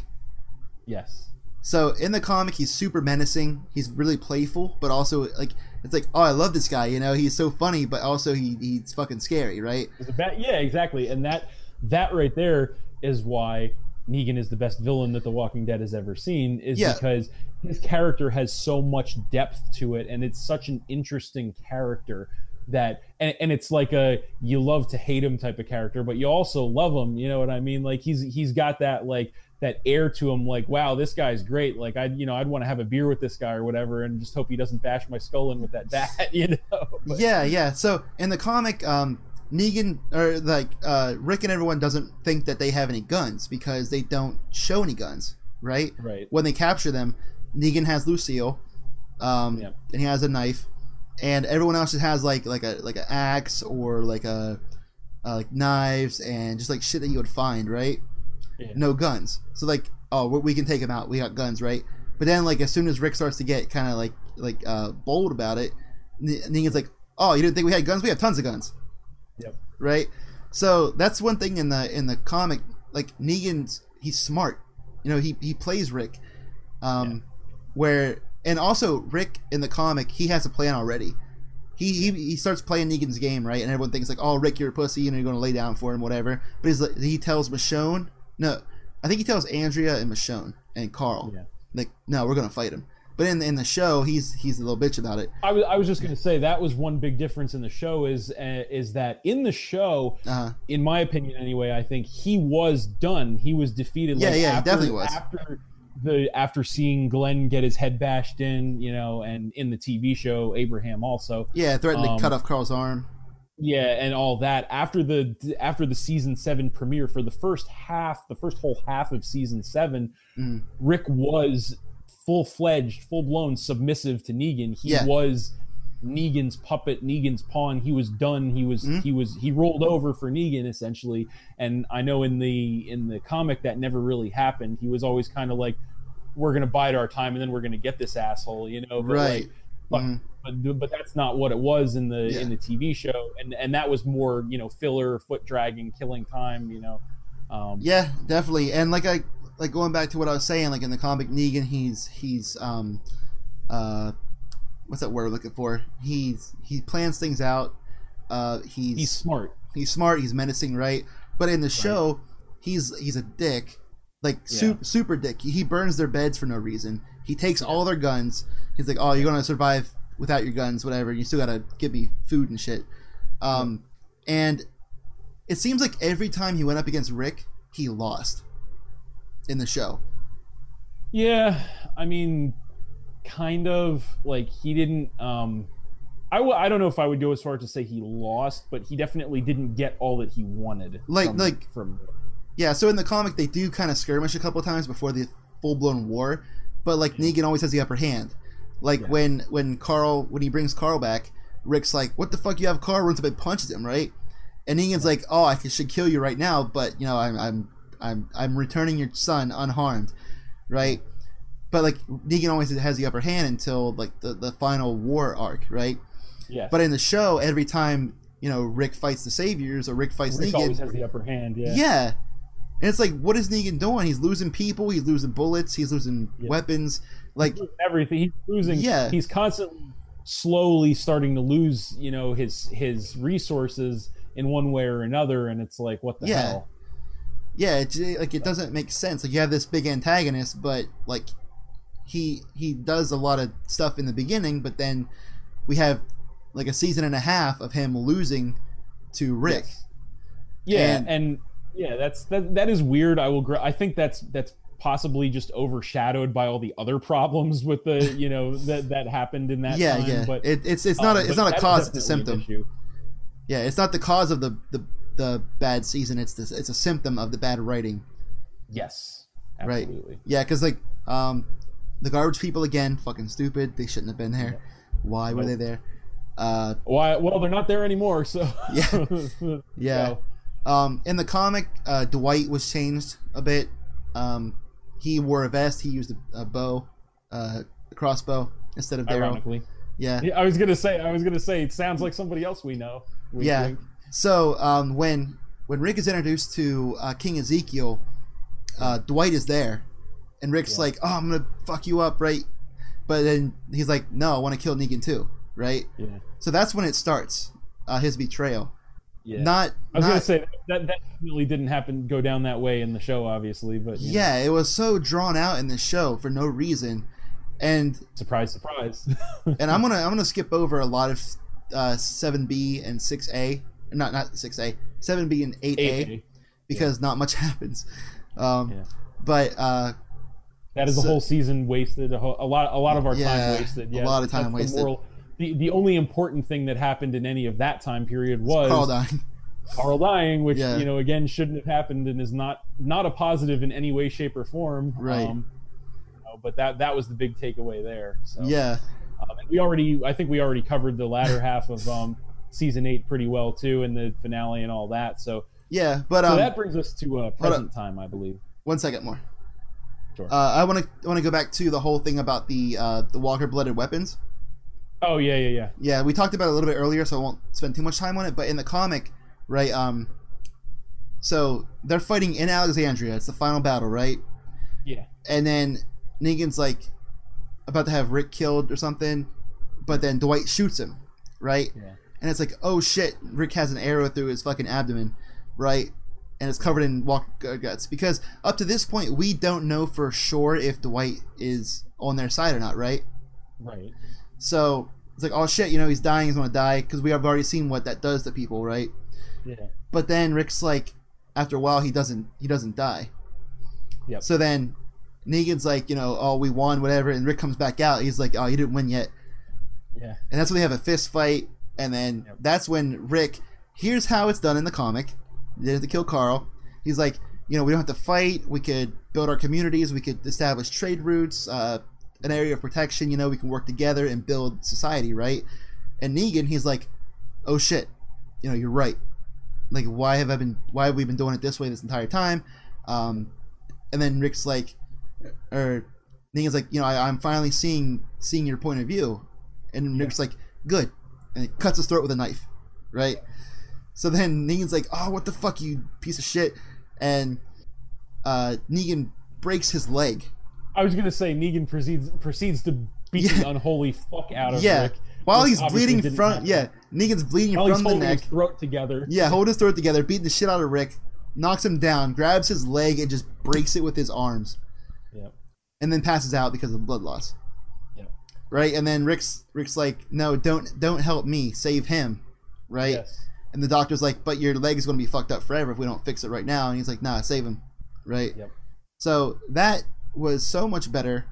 yes So in the comic he's super menacing, he's really playful, but also like it's like, oh I love this guy, you know, he's so funny, but also he he's fucking scary, right? Bad, yeah, exactly. And that that right there is why Negan is the best villain that The Walking Dead has ever seen. Is Yeah. because his character has so much depth to it, and it's such an interesting character that, and, and it's like a you love to hate him type of character, but you also love him. You know what I mean? Like he's he's got that like that air to him like wow this guy's great like i you know i'd want to have a beer with this guy or whatever and just hope he doesn't bash my skull in with that bat *laughs* you know But- Yeah, yeah. So in the comic, um, Negan or like uh, Rick and everyone doesn't think that they have any guns because they don't show any guns, right? right When they capture them, Negan has Lucille, um, Yeah. and he has a knife, and everyone else just has like like a like an axe or like a uh, like knives and just like shit that you would find, right? Yeah. No guns. So like, oh, we can take him out. We got guns, right? But then like as soon as Rick starts to get kind of like like uh, bold about it, Negan's like, oh, you didn't think we had guns? We have tons of guns yep right? So that's one thing in the in the comic. Like Negan's, he's smart. You know, he he plays Rick, um, where and also Rick in the comic, he has a plan already. He, he, he starts playing Negan's game, right? And everyone thinks like, "Oh, Rick, you're a pussy, and you're going to lay down for him, whatever." But he's like, he tells Michonne, no, I think he tells Andrea and Michonne and Carl, Yeah. like, "No, we're going to fight him." But in in the show, he's he's a little bitch about it. I was, I was just going to say that was one big difference in the show is uh, is that in the show, Uh, in my opinion anyway, I think he was done. He was defeated. Yeah, like, yeah, after, definitely was. After the after seeing Glenn get his head bashed in, you know, and in the TV show Abraham also. Yeah, threatened Um, to cut off Carl's arm. Yeah, and all that after the after the season seven premiere for the first half, the first whole half of season seven, Mhm. Rick was full fledged, full blown submissive to Negan. He Yeah. was Negan's puppet, Negan's pawn. He was done. He was Mhm. he was he rolled over for Negan essentially. And I know in the in the comic that never really happened. He was always kind of like, we're gonna bide our time, and then we're gonna get this asshole, you know. But Right. Like, but Mhm. but but that's not what it was in the Yeah. in the TV show, and and that was more you know filler, foot dragging, killing time, you know. Um, Yeah, definitely. And like I like going back to what I was saying, like in the comic Negan, he's he's um uh what's that word we're looking for? He's he plans things out. Uh he's he's smart. he's smart, he's menacing, right? But in the show, he's he's a dick. Like Yeah. super super dick. He burns their beds for no reason. He takes all their guns. He's like, "Oh, you're going to survive without your guns, whatever. You still got to give me food and shit." Um and it seems like every time he went up against Rick, he lost in the show. Yeah, I mean, kind of like he didn't. Um, I w- I don't know if I would go as far as to say he lost, but he definitely didn't get all that he wanted. Like- from, like- from Yeah, so in the comic they do kind of skirmish a couple times before the full blown war, but like Negan always has the upper hand. Like Yeah. when when Carl when he brings Carl back, Rick's like, "What the fuck? You have Carl?" Runs up and punches him, right? And Negan's like, "Oh, I should kill you right now, but you know, I'm I'm I'm I'm returning your son unharmed, right?" But like Negan always has the upper hand until like the the final war arc, right? yeah, But in the show, every time you know Rick fights the Saviors or Rick fights Rick Negan, always has the upper hand. Yeah, yeah. And it's like, what is Negan doing? He's losing people. He's losing bullets. He's losing Yeah. weapons. Like, He's everything. He's losing. Yeah. he's constantly, slowly starting to lose. You know his his resources in one way or another, and it's like, what the Yeah. hell? Yeah, it's like it doesn't make sense. Like you have this big antagonist, but like he he does a lot of stuff in the beginning, but then we have like a season and a half of him losing to Rick. Yes. Yeah, And- and, yeah, that's that. That is weird. I will. Gr- I think that's that's possibly just overshadowed by all the other problems with the you know that that happened in that yeah, time. yeah. But it, it's it's not uh, a, it's not a cause. It's a symptom. Yeah, it's not the cause of the the, the bad season. It's this. It's a symptom of the bad writing. Yes, Right. Yeah, because like um, the garbage people again, fucking stupid. They shouldn't have been there. Why were Nope. they there? Uh, Why? Well, they're not there anymore. So *laughs* Yeah. *laughs* yeah. So, Um, in the comic, uh, Dwight was changed a bit. Um, he wore a vest. He used a, a bow, uh, a crossbow instead of Daryl. ironically, Yeah. Yeah, I was gonna say. I was gonna say. It sounds like somebody else we know. Wink, Yeah. wink. So um, when when Rick is introduced to uh, King Ezekiel, uh, Dwight is there, and Rick's Yeah. like, "Oh, I'm gonna fuck you up, right?" But then he's like, "No, I want to kill Negan too, right?" Yeah. So that's when it starts, uh, his betrayal. Yeah. Not, I was not gonna say that that definitely didn't happen. Go down that way in the show, obviously. But you know, yeah, it was so drawn out in the show for no reason, and surprise, surprise. *laughs* and I'm gonna I'm gonna skip over a lot of uh, 7B and 6A, not not 6A, 7B and 8A, 8A. because not much *laughs* happens. Um, Yeah. But uh, That is a whole season wasted. A, whole, a lot, a lot of our Yeah, time wasted. Yeah, a lot of time that's the wasted. moral- The, the only important thing that happened in any of that time period was Carl dying. Carl dying, which Yeah. you know again shouldn't have happened and is not not a positive in any way, shape, or form. Right. Um, you know, but that that was the big takeaway there. So, Yeah, um, and we already, I think we already covered the latter half of um, season eight pretty well too, and the finale and all that. So, yeah. But so um, that brings us to uh, present time, I believe. one second more. Sure. Uh, I want to want to go back to the whole thing about the uh, the Walker blooded weapons. oh yeah, yeah, yeah. Yeah, we talked about it a little bit earlier, so I won't spend too much time on it. But in the comic, right? Um, so they're fighting in Alexandria. It's the final battle, right? Yeah. And then Negan's like about to have Rick killed or something, but then Dwight shoots him, right? Yeah. And it's like, oh shit, Rick has an arrow through his fucking abdomen, right? And it's covered in Walker uh, guts. Because up to this point, we don't know for sure if Dwight is on their side or not, right? Right. So it's like, oh shit, you know, he's dying, he's gonna die, because we have already seen what that does to people, right? Yeah. But then Rick's like, after a while, he doesn't, he doesn't die. Yep. So then, Negan's like, you know, oh, we won, whatever, and Rick comes back out. He's like, oh, you didn't win yet. Yeah. And that's when they have a fist fight, and then Yep. that's when Rick. Here's how it's done in the comic. They have to kill Carl. He's like, you know, we don't have to fight. We could build our communities. We could establish trade routes, uh, an area of protection. You know, we can work together and build society, right? And Negan, he's like, oh shit, you know, you're right. Like, why have I been? Why have we been doing it this way this entire time? Um, and then Rick's like, or Negan's like, you know, I, I'm finally seeing seeing your point of view, and Rick's like, good, and he cuts his throat with a knife, right? So then Negan's like, oh, what the fuck, you piece of shit, and uh, Negan breaks his leg. I was gonna say Negan proceeds proceeds to beat the unholy fuck out of yeah, Rick. while he's bleeding from happen. yeah, Negan's bleeding While from the neck. his throat together. Yeah, holding his throat together, beating the shit out of Rick, knocks him down, grabs his leg, and just breaks it with his arms, Yeah. and then passes out because of blood loss. Right, and then Rick's Rick's like, no, don't don't help me, save him, right? Yes. And the doctor's like, but your leg is going to be fucked up forever if we don't fix it right now. And he's like, nah, save him, right? Yep. So that was so much better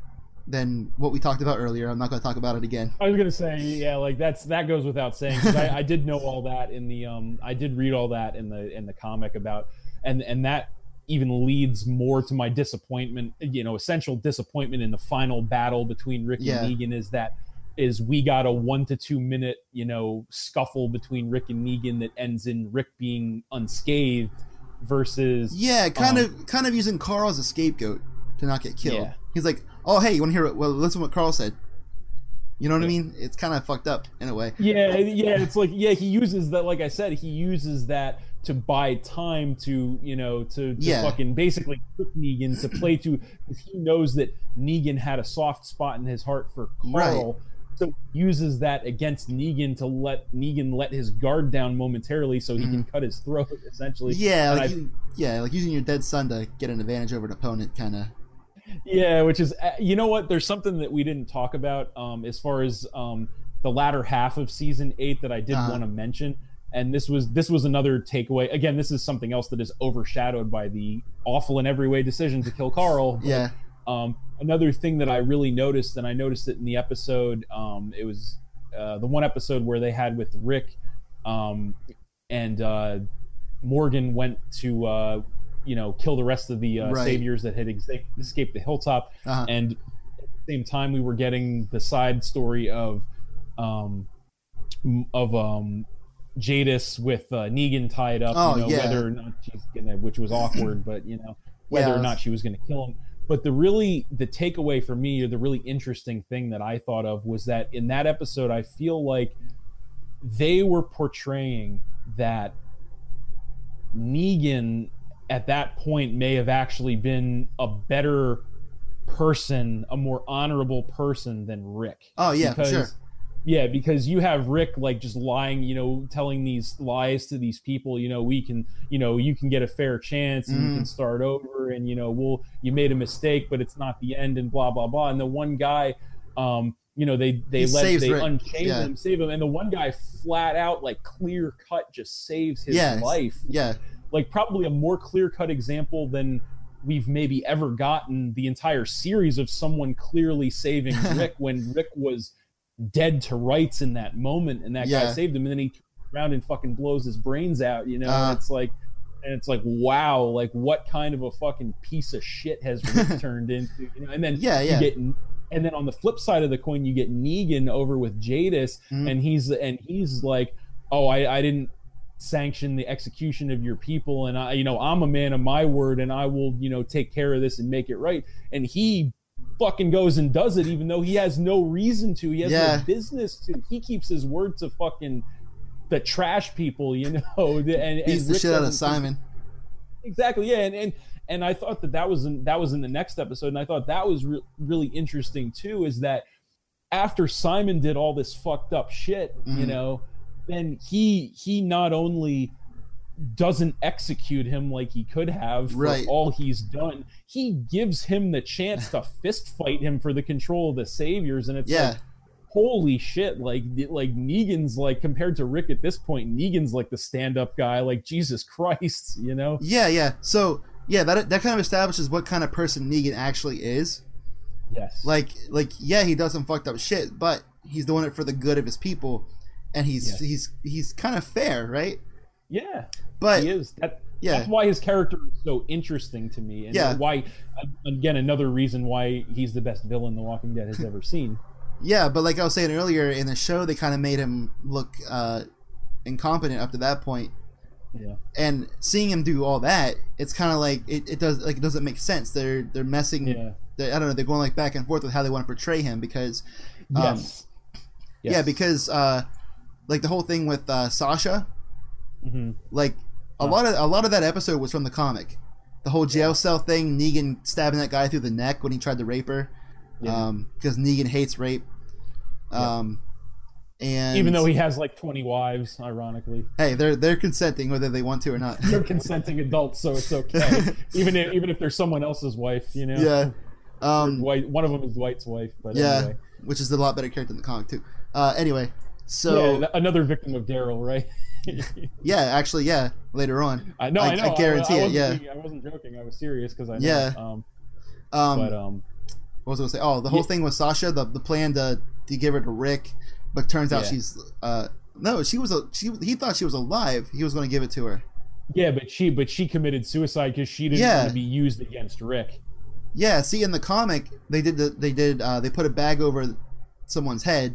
than what we talked about earlier. I'm not going to talk about it again. I was gonna say, yeah, like that's that goes without saying. I, I did know all that in the um, I did read all that in the in the comic about, and and that even leads more to my disappointment. You know, essential disappointment in the final battle between Rick Yeah. and Negan is that is we got a one to two minute you know scuffle between Rick and Negan that ends in Rick being unscathed versus Yeah, kind Um, of kind of using Carl as a scapegoat to not get killed. Yeah. He's like, oh hey, you want to hear? What, well, listen what Carl said. You know what I mean? It's kind of fucked up in a way. Yeah, yeah, it's like yeah, he uses that. Like I said, he uses that to buy time to you know to, to Yeah. fucking basically trick Negan to play to because he knows that Negan had a soft spot in his heart for Carl. So uses that against Negan to let Negan let his guard down momentarily so he can cut his throat essentially. Mm-hmm. Yeah, like you, yeah, like using your dead son to get an advantage over an opponent, kind of. Yeah, which is uh, you know what? There's something that we didn't talk about um, as far as um, the latter half of season eight that I did Uh-huh. want to mention, and this was this was another takeaway. Again, this is something else that is overshadowed by the awful in every way decision to kill Carl. *laughs* but, Yeah, Um, another thing that I really noticed, and I noticed it in the episode, um, it was uh, the one episode where they had with Rick, um, and uh, Morgan went to uh, you know kill the rest of the uh, Right. saviors that had ex- escaped the hilltop, uh-huh. and at the same time we were getting the side story of um, of um, Jadis with uh, Negan tied up, Oh, you know, yeah. whether or not she's gonna, which was awkward, *clears throat* but you know whether Yeah, or not she was going to kill him. But the really the takeaway for me, or the really interesting thing that I thought of was that in that episode, I feel like they were portraying that Negan at that point may have actually been a better person, a more honorable person than Rick. Oh yeah, because, sure. Yeah, because you have Rick like just lying, you know, telling these lies to these people. You know, we can, you know, you can get a fair chance and you Mhm. can start over, and you know, we'll you made a mistake, but it's not the end, and blah blah blah. And the one guy, um, you know, they they He let they Rick. unchain Yeah. him, save him, and the one guy flat out like clear cut just saves his Yes. life Yeah, like probably a more clear cut example than we've maybe ever gotten the entire series of someone clearly saving *laughs* Rick when Rick was dead to rights in that moment and that Yeah. guy saved him and then he turns around and fucking blows his brains out, you know? Uh. and it's like and it's like wow, like what kind of a fucking piece of shit has *laughs* Rick turned into, you know? And then yeah, yeah. you get and then on the flip side of the coin you get Negan over with Jadis Mhm. and he's and he's like oh I, I didn't sanction the execution of your people and I you know I'm a man of my word and I will you know take care of this and make it right and he fucking goes and does it even though he has no reason to he has Yeah. no business to he keeps his word to fucking the trash people you *laughs* know and, and Beats the Rick shit out of Simon. exactly yeah and and and i thought that that was in that was in the next episode and i thought that was re- really interesting too is that after simon did all this fucked up shit you Mhm. know then he he not only doesn't execute him like he could have for Right. all he's done he gives him the chance to *laughs* fist fight him for the control of the saviors and it's Yeah, like holy shit like like negan's like compared to rick at this point negan's like the stand-up guy like jesus *laughs* christ you know yeah, yeah. So yeah, that that kind of establishes what kind of person Negan actually is. Yes. Like like yeah, he does some fucked up shit, but he's doing it for the good of his people, and he's Yes. he's he's kind of fair, right? yeah. But he is. That, yeah, That's why his character is so interesting to me, and Yeah. why, again, another reason why he's the best villain The Walking Dead has ever seen. yeah, but like I was saying earlier in the show, they kind of made him look uh, incompetent up to that point, Yeah. and seeing him do all that, it's kind of like it, it does like it doesn't make sense. They're they're messing. Yeah. They're, I don't know. They're going like back and forth with how they want to portray him because Um, Yes. Yes. yeah, because uh, like the whole thing with uh, Sasha, Mhm. like a lot of a lot of that episode was from the comic. The whole jail cell thing, Negan stabbing that guy through the neck when he tried to rape her, Yeah. because Negan hates rape. Um, and even though he has like 20 wives, ironically, hey, they're they're consenting whether they want to or not. they're consenting adults, so it's okay. *laughs* even if, even if they're someone else's wife, you know. yeah, um, Dwight. One of them is Dwight's wife, but yeah, anyway. which is a lot better character in the comic too. Uh, anyway, so yeah, another victim of Daryl, right? *laughs* *laughs* yeah, actually, yeah, later on, I know, I- I, know. I guarantee it, wasn't yeah. being- I wasn't joking. I was serious because I know. Yeah. Um, um, but um, what was I gonna say? Oh, the whole Yeah. thing with Sasha, the the plan to to give her to Rick, but turns out Yeah. she's uh no, she was a she he thought she was alive. He was going to give it to her. yeah, but she but she committed suicide because she didn't Yeah. want to be used against Rick. Yeah, see in the comic they did the they did uh they put a bag over someone's head.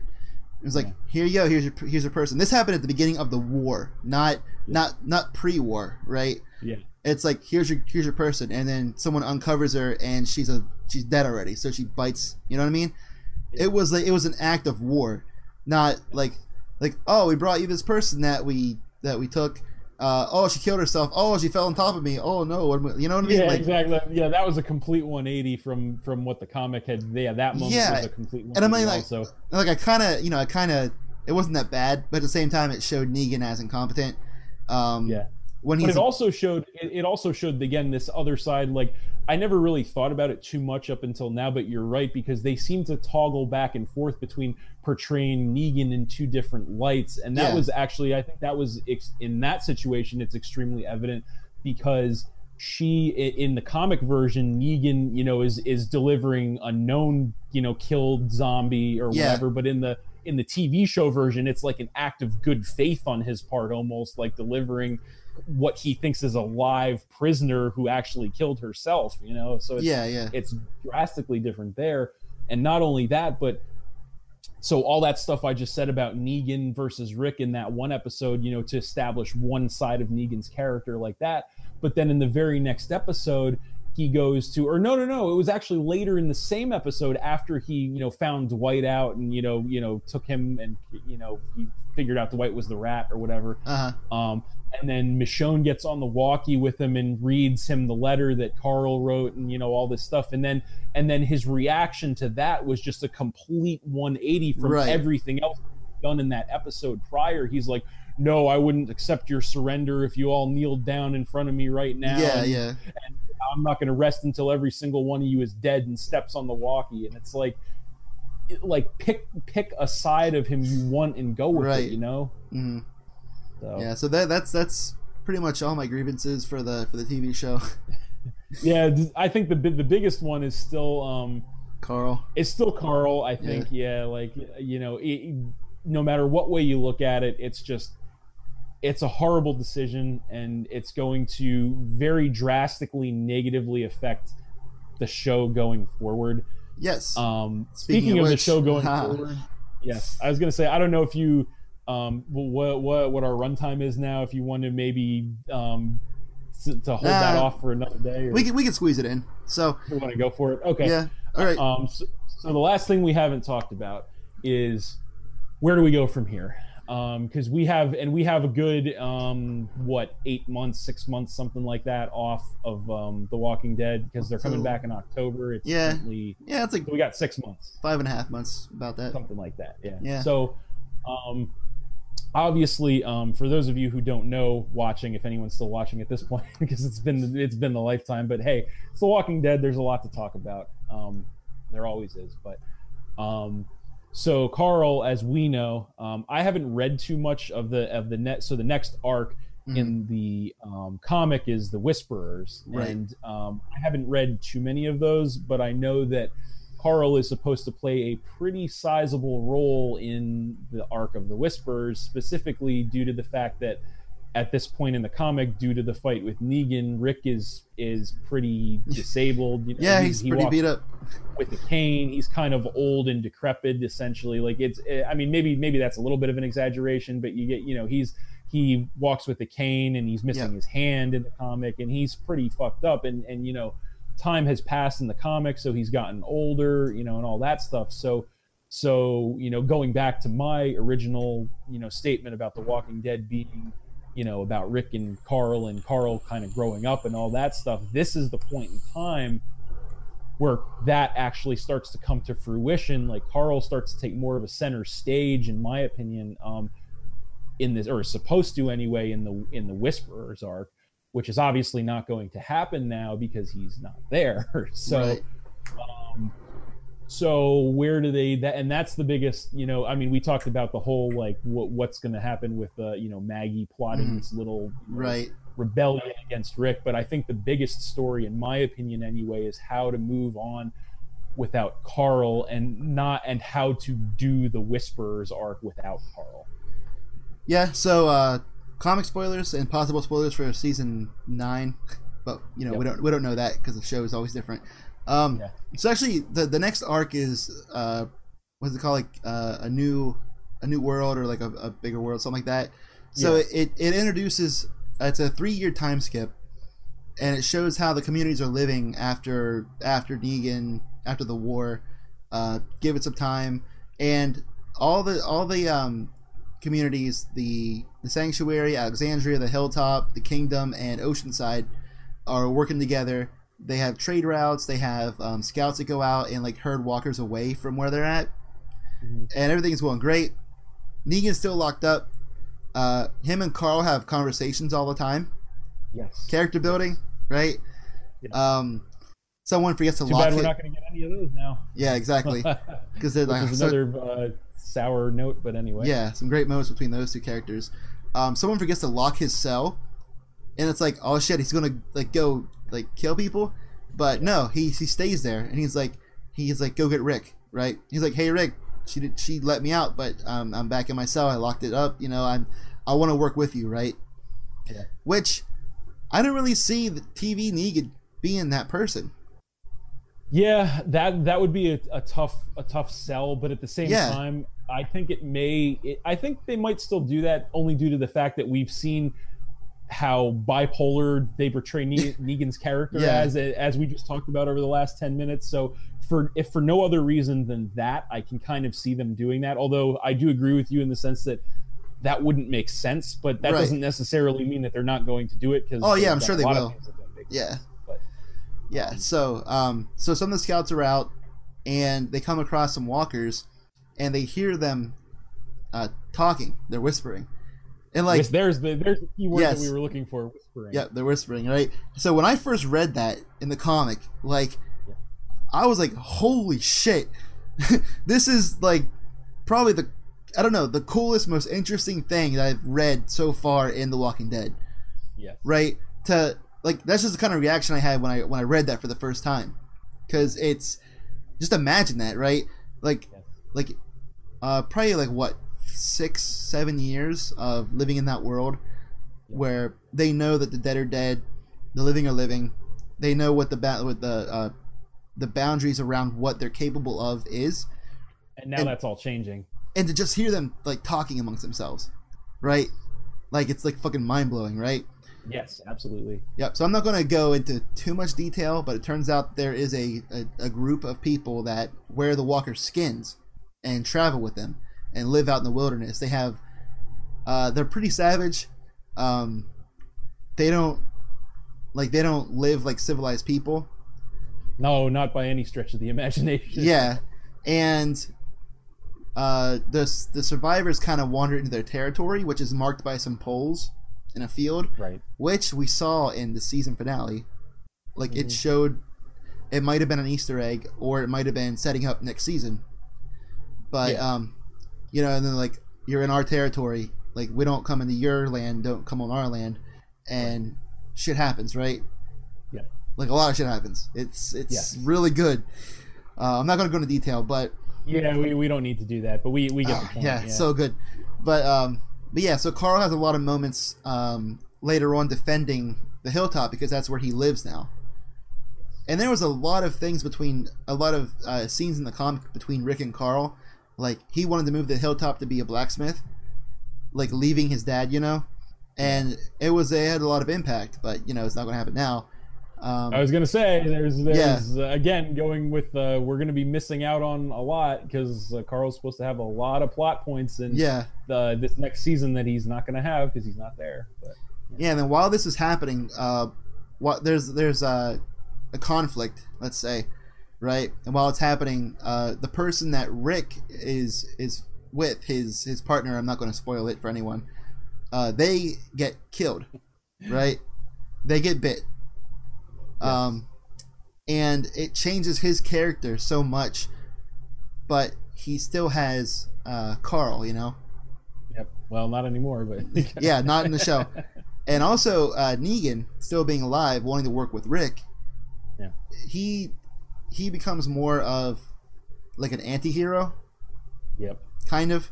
It was like, Yeah. here you go, here's your here's your person. This happened at the beginning of the war, not not not pre-war, right? Yeah. It's like here's your here's your person, and then someone uncovers her and she's a she's dead already, so she bites. You know what I mean? It was like it was an act of war, not like like oh we brought you this person that we that we took. Uh, oh, she killed herself. Oh, she fell on top of me. Oh no, you know what I mean? Yeah, like, exactly. Yeah, that was a complete 180 from from what the comic had. Yeah, that moment Yeah, was a complete 180 and I mean, like, also. like I kind of, you know, I kind of, it wasn't that bad, but at the same time, it showed Negan as incompetent. Um, Yeah. when But he's it also showed it, it also showed again this other side. Like I never really thought about it too much up until now, but you're right because they seem to toggle back and forth between portraying Negan in two different lights, and that Yeah. was actually I think that was ex- in that situation it's extremely evident because she in the comic version Negan you know is is delivering a known you know killed zombie or Yeah. whatever, but in the in the TV show version it's like an act of good faith on his part, almost like delivering what he thinks is a live prisoner who actually killed herself you know? So it's, yeah, yeah, it's drastically different there. And not only that but so all that stuff i just said about negan versus rick in that one episode you know to establish one side of negan's character like that. But then in the very next episode he goes to or no no no it was actually later in the same episode after he you know found dwight out and you know you know took him and you know he figured out dwight was the rat or whatever. Uh huh, um, and then Michonne gets on the walkie with him and reads him the letter that Carl wrote and you know all this stuff. And then and then his reaction to that was just a complete 180 from Right. everything else done in that episode prior. He's like no I wouldn't accept your surrender if you all kneeled down in front of me right now. Yeah, and yeah, I'm not going to rest until every single one of you is dead and steps on the walkie and it's like like pick pick a side of him you want and go with Right. it you know hmm so yeah. So that that's that's pretty much all my grievances for the for the TV show. *laughs* Yeah, I think the the biggest one is still um Carl, it's still Carl. I think yeah, like you know, it, no matter what way you look at it, it's just it's a horrible decision, and it's going to very drastically negatively affect the show going forward. yes, Um, Speaking speaking, of of, which, the show going *laughs* forward, yes, I was gonna say I don't know if you um what what what our runtime is now. If you want to maybe um to hold that off for another day, or we can we can squeeze it in. So you want to go for it? Okay. yeah, all right. Um. So, so the last thing we haven't talked about is where do we go from here? Um, because we have and we have a good um what eight months, six months, something like that off of um The Walking Dead because they're coming So- back in October. It's Yeah. currently yeah, it's like we got six months five and a half months about that. something like that. Yeah. Yeah. So, um, obviously, um, for those of you who don't know, watching, if anyone's still watching at this *laughs* point, because it's been it's been the lifetime. But hey, it's The Walking Dead. There's a lot to talk about. Um, there always is. But um, so Carl, as we know, um, I haven't read too much of the of the net. So the next arc mm-hmm. in the um, comic is the Whisperers, right. and um, I haven't read too many of those, but I know that Carl is supposed to play a pretty sizable role in the arc of the Whisperers, specifically due to the fact that at this point in the comic, due to the fight with Negan, Rick is is pretty disabled. You know, yeah, he's he pretty beat up with a cane. He's kind of old and decrepit, essentially. Like it's, I mean, maybe maybe that's a little bit of an exaggeration, but you get, you know, he's he walks with a cane and he's missing yeah. his hand in the comic, and he's pretty fucked up. And and you know, time has passed in the comic, so he's gotten older, you know, and all that stuff. So so you know, going back to my original you know statement about The Walking Dead being you know about Rick and Carl and Carl kind of growing up and all that stuff. This is the point in time where that actually starts to come to fruition. Like Carl starts to take more of a center stage, in my opinion, um, in this or is supposed to anyway in the in the Whisperers arc, which is obviously not going to happen now because he's not there. *laughs* so. Right. Um, so where do they that and that's the biggest you know i mean we talked about the whole like what, what's going to happen with uh you know maggie plotting mm, this little right. rebellion against rick. But i think the biggest story in my opinion anyway is how to move on without carl and not and how to do the whisperers arc without carl. Yeah so uh comic spoilers and possible spoilers for season nine but you know yep. we don't we don't know that because the show is always different um, yeah. So actually, the the next arc is uh, what's it called? Like uh, a new a new world or like a, a bigger world, something like that. So it, it, it introduces it's a three year time skip, and it shows how the communities are living after after Negan after the war. Uh, give it some time, and all the all the um, communities the the sanctuary, Alexandria, the hilltop, the kingdom, and Oceanside are working together they have trade routes. They have um, scouts that go out and like herd walkers away from where they're at, mm-hmm. and everything's going great. Negan's still locked up. Uh, him and Carl have conversations all the time. Yes. Character building, right? Um, someone forgets to Too lock. bad we're not going to get any of those now. Yeah, exactly. *laughs* Because they're like another so, uh, sour note, but anyway. Yeah, some great moments between those two characters. Um, someone forgets to lock his cell, and it's like, oh shit, he's gonna like go like kill people, but no, he he stays there and he's like he's like go get Rick, right? He's like, hey Rick, she did she let me out, but um, I'm back in my cell. I locked it up. You know, I'm I want to work with you, right? Yeah. Which I don't really see the TV Negan being that person. Yeah, that that would be a, a tough a tough sell, but at the same yeah. time, I think it may. It, I think they might still do that only due to the fact that we've seen how bipolar they portray *laughs* Negan's character yeah. as as we just talked about over the last 10 minutes. So for if for no other reason than that I can kind of see them doing that. Although I do agree with you in the sense that that wouldn't make sense but that right. doesn't necessarily mean that they're not going to do it cuz Oh yeah I'm sure they will. yeah. but, yeah so um so some of the scouts are out and they come across some walkers and they hear them uh, talking. They're whispering and like there's the there's the key word yes. that we were looking for whispering. Yeah they're whispering right? So when i first read that in the comic like yeah. i was like holy shit. *laughs* This is like probably the i don't know the coolest most interesting thing that i've read so far in the walking dead. Yeah right? To like that's just the kind of reaction i had when i when i read that for the first time. Because it's just imagine that right? Like yes. like uh probably like what six, seven years of living in that world where they know that the dead are dead, the living are living. They know what the ba- what the uh, the boundaries around what they're capable of is. And now and, that's all changing. And to just hear them like talking amongst themselves, right? Like it's like fucking mind blowing, right? Yes, absolutely. Yep. So I'm not going to go into too much detail, but it turns out there is a, a, a group of people that wear the walker's skins and travel with them and live out in the wilderness. They have, uh, they're pretty savage. Um, they don't like they don't live like civilized people. No, not by any stretch of the *laughs* imagination. Yeah, and uh, the the survivors kind of wander into their territory, which is marked by some poles in a field, right? Which we saw in the season finale. Like mm-hmm. it showed, it might have been an Easter egg, or it might have been setting up next season. But yeah. um, you know, and then like you're in our territory, Like we don't come into your land, don't come on our land, and right. shit happens, right? Yeah. Like a lot of shit happens. It's it's yes. really good. Uh, I'm not going to go into detail, but yeah, we, we don't need to do that, but we, we get the point. Yeah, yeah, so good. But um, but yeah, so Carl has a lot of moments um, later on defending the hilltop because that's where he lives now. And there was a lot of things between a lot of uh, scenes in the comic between Rick and Carl. Like he wanted to move the hilltop to be a blacksmith, like leaving his dad, you know. And it was it had a lot of impact, but you know it's not going to happen now. Um, I was gonna say there's there's yeah. uh, again going with uh, we're gonna be missing out on a lot because uh, Carl's supposed to have a lot of plot points in yeah the, this next season that he's not gonna have because he's not there. But yeah. yeah, and then while this is happening, uh, what there's there's a, a conflict, let's say, right? And while it's happening, uh, the person that Rick is is with his his partner, I'm not going to spoil it for anyone. Uh, they get killed, right? They get bit um, and it changes his character so much, but he still has uh, Carl, you know. Yep. Well, not anymore, but *laughs* *laughs* yeah, not in the show. And also uh, Negan, still being alive, wanting to work with Rick. Yeah. He he becomes more of like an anti-hero. Yep. Kind of.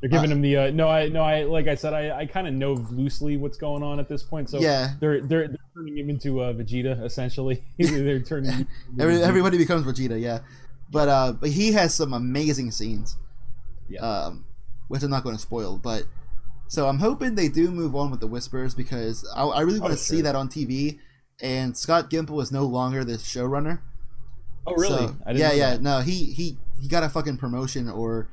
They're giving uh, him the uh, no, I no, I like I said, I, I kind of know loosely what's going on at this point. So yeah, they're they're, they're turning him into uh, Vegeta essentially. *laughs* they're turning *laughs* Every, everybody becomes Vegeta, yeah. But uh, but he has some amazing scenes. Yeah. Um, which I'm not going to spoil, but so I'm hoping they do move on with the Whispers because I, I really want to oh, see that on TV. And Scott Gimple is no longer the showrunner. Oh really? So, yeah, yeah. That. No, he he he got a fucking promotion or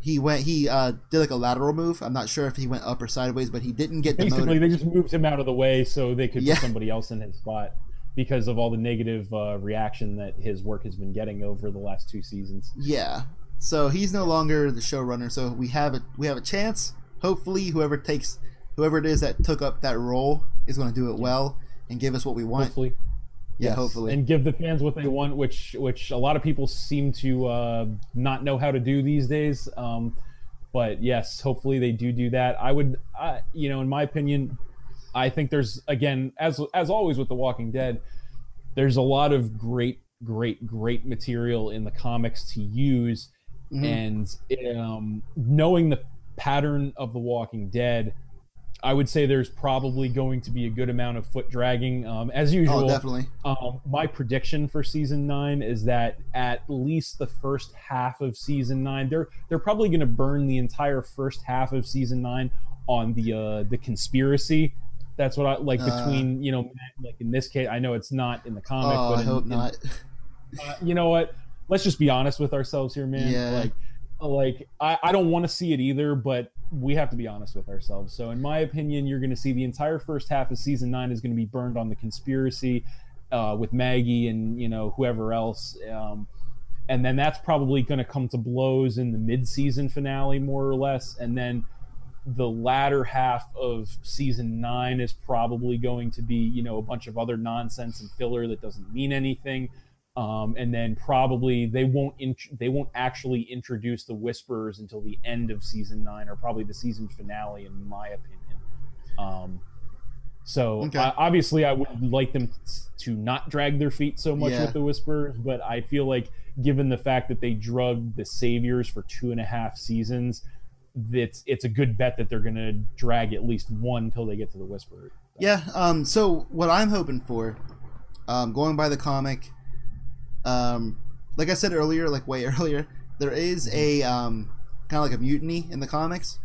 he went he uh, did like a lateral move. I'm not sure if he went up or sideways, but he didn't get basically demoted. they just moved him out of the way so they could yeah. put somebody else in his spot because of all the negative uh, reaction that his work has been getting over the last two seasons. Yeah. So he's no longer the showrunner. So we have a we have a chance. Hopefully, whoever takes whoever it is that took up that role is going to do it well and give us what we want. Hopefully. Yeah, yes. hopefully, and give the fans what they want, which which a lot of people seem to uh, not know how to do these days. Um, but yes, hopefully they do do that. I would, uh, you know, in my opinion, I think there's again, as as always with The Walking Dead, there's a lot of great, great, great material in the comics to use, mm-hmm. and um, knowing the pattern of The Walking Dead I would say there's probably going to be a good amount of foot dragging, um, as usual. Oh, definitely. Um, my prediction for season nine is that at least the first half of season nine, they're they're probably going to burn the entire first half of season nine on the uh, the conspiracy. That's what I like uh. between uh, you know, like in this case, I know it's not in the comic, oh, but in, I hope in, not. *laughs* uh, you know what? Let's just be honest with ourselves here, man. Yeah. Like, like I, I don't want to see it either, but we have to be honest with ourselves. So, in my opinion, you're going to see the entire first half of season nine is going to be burned on the conspiracy uh, with Maggie and you know whoever else, um, and then that's probably going to come to blows in the mid-season finale, more or less, and then the latter half of season nine is probably going to be you know a bunch of other nonsense and filler that doesn't mean anything um, and then probably they won't int- they won't actually introduce the Whisperers until the end of season nine or probably the season finale, in my opinion. Um, so okay. uh, obviously, I would like them to not drag their feet so much yeah. with the Whisperers, but I feel like given the fact that they drugged the Saviors for two and a half seasons, it's it's a good bet that they're going to drag at least one until they get to the Whisperers. So. Yeah. Um. So what I'm hoping for, um, going by the comic um, like I said earlier, like way *laughs* earlier, there is a um, kind of like a mutiny in the comics.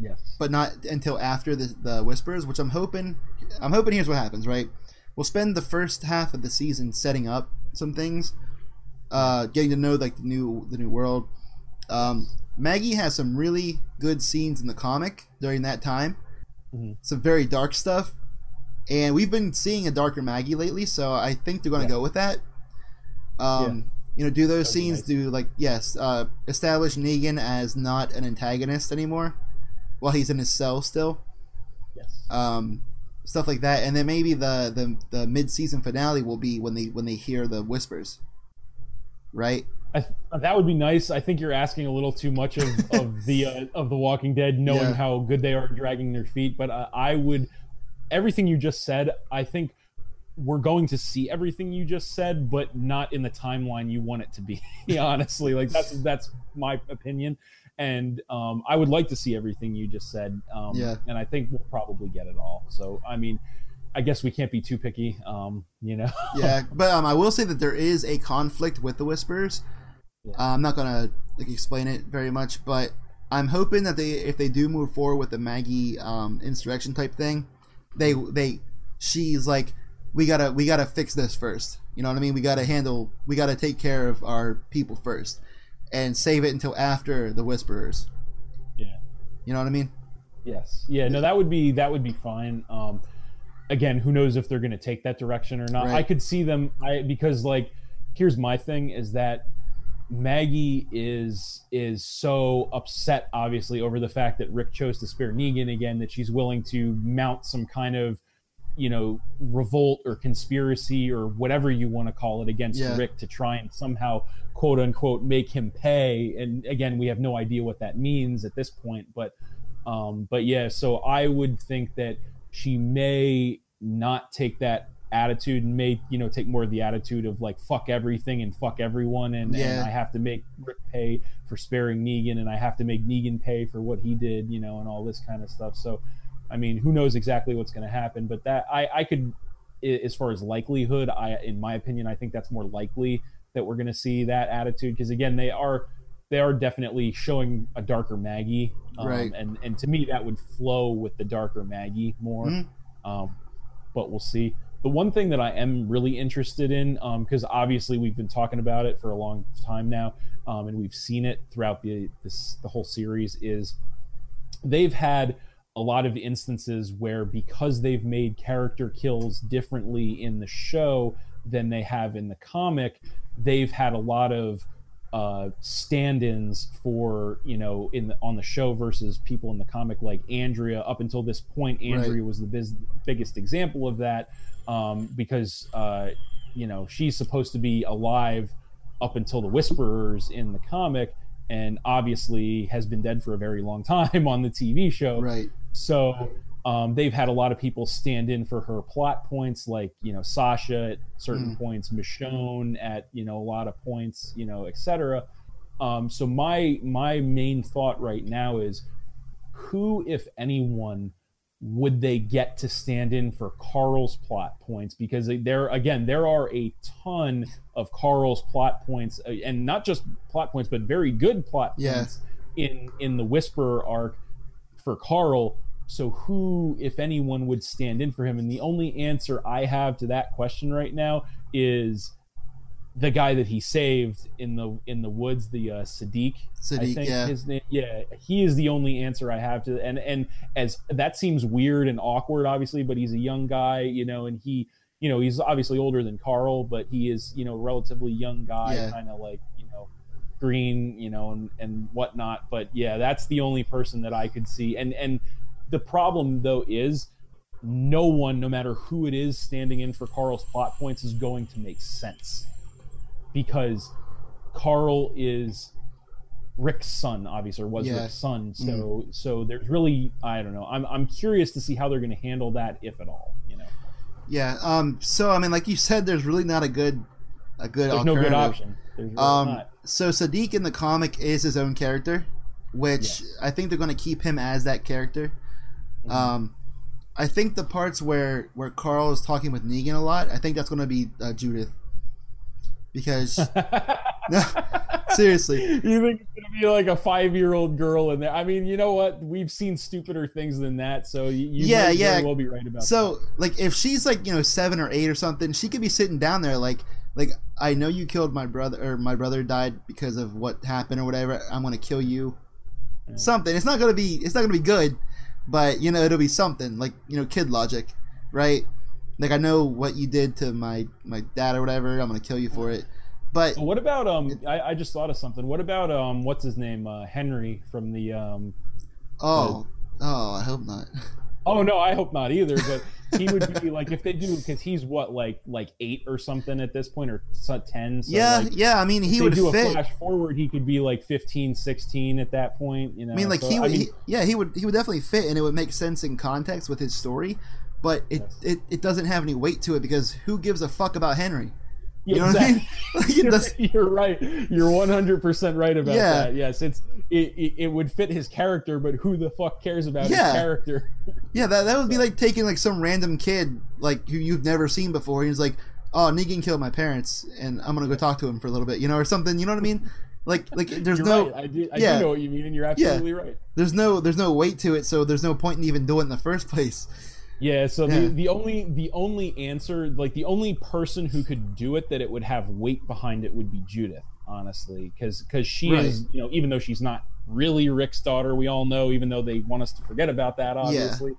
Yes. But not until after the the whispers, which I'm hoping. I'm hoping here's what happens. Right. We'll spend the first half of the season setting up some things, uh, getting to know like the new the new world. Um, Maggie has some really good scenes in the comic during that time. Mm-hmm. Some very dark stuff, and we've been seeing a darker Maggie lately, so I think they're going to yeah. go with that. Um, yeah. You know, do those scenes nice. do like yes, uh, establish Negan as not an antagonist anymore, while he's in his cell still. Yes. Um, stuff like that, and then maybe the the the mid season finale will be when they when they hear the whispers, right? I, that would be nice. I think you're asking a little too much of, *laughs* of the uh, of the Walking Dead, knowing Yeah. how good they are dragging their feet. But uh, I would everything you just said. I think we're going to see everything you just said, but not in the timeline you want it to be. *laughs* honestly, like that's that's my opinion, and um, I would like to see everything you just said. Um, Yeah. and I think we'll probably get it all. So I mean. I guess we can't be too picky, um, you know. *laughs* yeah, but um, I will say that there is a conflict with the Whisperers. Yeah. Uh, I'm not gonna like explain it very much, but I'm hoping that they, if they do move forward with the Maggie um, insurrection type thing, they they she's like, we gotta we gotta fix this first. You know what I mean? We gotta handle, we gotta take care of our people first, and save it until after the Whisperers. Yeah. You know what I mean? Yes. Yeah. No, that would be that would be fine. Um, again, who knows if they're to take that direction or not? Right. I could see them. I because like, here's my thing: is that Maggie is is so upset, obviously, over the fact that Rick chose to spare Negan again that she's willing to mount some kind of you know revolt or conspiracy or whatever you want to call it against Yeah. Rick to try and somehow quote unquote make him pay. And again we have no idea what that means at this point but um but yeah so I would think that she may not take that attitude and may you know take more of the attitude of like fuck everything and fuck everyone. And, and I have to make Rick pay for sparing Negan and I have to make Negan pay for what he did you know and all this kind of stuff. So I mean, who knows exactly what's going to happen? But that I, I could, as far as likelihood, I, in my opinion, I think that's more likely that we're going to see that attitude because again, they are, they are definitely showing a darker Maggie, um, Right. And and to me, that would flow with the darker Maggie more. Mhm. Um, but we'll see. The one thing that I am really interested in, because obviously we've been talking about it for a long time now, um, and we've seen it throughout the this the whole series, is they've had a lot of instances where because they've made character kills differently in the show than they have in the comic, they've had a lot of uh, stand-ins for you know in the, on the show versus people in the comic like Andrea. Up until this point, Andrea was the biz- biggest example of that um, because uh, you know she's supposed to be alive up until the Whisperers in the comic, and obviously has been dead for a very long *laughs* time on the TV show. Right. So um, they've had a lot of people stand in for her plot points, like you know Sasha at certain Mm. points, Michonne at you know a lot of points, you know, etc. Um, so my my main thought right now is, who, if anyone, would they get to stand in for Carl's plot points? Because there again, there are a ton of Carl's plot points, uh, and not just plot points, but very good plot Yeah. points in in the Whisperer arc for Carl. So who, if anyone, would stand in for him? And the only answer I have to that question right now is the guy that he saved in the in the woods, the uh, Siddiq. I Siddiq, think yeah. his name. Yeah, he is the only answer I have to. And and as that seems weird and awkward, obviously, but he's a young guy, you know, and he, you know, he's obviously older than Carl, but he is, you know, a relatively young guy, Yeah. kind of like, green, you know, and and whatnot. But yeah, that's the only person that I could see. And and the problem though is no one, no matter who it is standing in for Carl's plot points, is going to make sense because Carl is Rick's son, obviously, or was Yeah. Rick's son. So so there's really I don't know. I'm I'm curious to see how they're going to handle that, if at all. You know, Yeah. Um. So I mean, like you said, there's really not a good, a good there's no good option. Really Um. So Siddiq in the comic is his own character, which Yes. I think they're going to keep him as that character. Mhm. Um. I think the parts where where Carl is talking with Negan a lot, I think that's going to be uh, Judith, because no, *laughs* *laughs* seriously, you think it's gonna be like a five-year-old girl in there? I mean, you know what? We've seen stupider things than that, so you, you Yeah, yeah. very well be right about So like if she's like you know seven or eight or something, she could be sitting down there like like I know you killed my brother or my brother died because of what happened or whatever. I'm gonna kill you. Yeah. Something. It's not gonna be. It's not gonna be good, but you know it'll be something like you know kid logic, right? Like I know what you did to my my dad or whatever. I'm gonna kill you for it. But. What about um? I, I just thought of something. What about um? What's his name? Uh, Henry from the um. oh oh, I hope not. *laughs* Oh no, I hope not either. But he would be like if they do because he's what like like eight or something at this point or ten. So yeah, like, yeah. I mean, he would do fit. a flash forward. He could be like 15, 16 at that point. You know, I mean, like so, he would, I mean, he, yeah, he would, he would definitely fit, and it would make sense in context with his story. But it, Yes. it, it doesn't have any weight to it because who gives a fuck about Henry? Yeah, You know what I mean? Like, *laughs* *laughs* you're, you're right. You're 100 percent right about Yeah. that. Yes, it's it, it, it would fit his character, but who the fuck cares about Yeah. his character? Yeah, that, that would be like taking like some random kid like who you've never seen before. He's like, "Oh, Negan killed my parents, and I'm gonna go talk to him for a little bit," you know, or something. You know what I mean? Like, like there's You're no, right. I do. I yeah. do know what you mean, and you're absolutely right. there's no, there's no weight to it, so there's no point in even doing it in the first *laughs* place. Yeah, so Yeah. the the only the only answer, like the only person who could do it that it would have weight behind it would be Judith, honestly, because because she Right. is, you know, even though she's not really Rick's daughter, we all know, even though they want us to forget about that, obviously,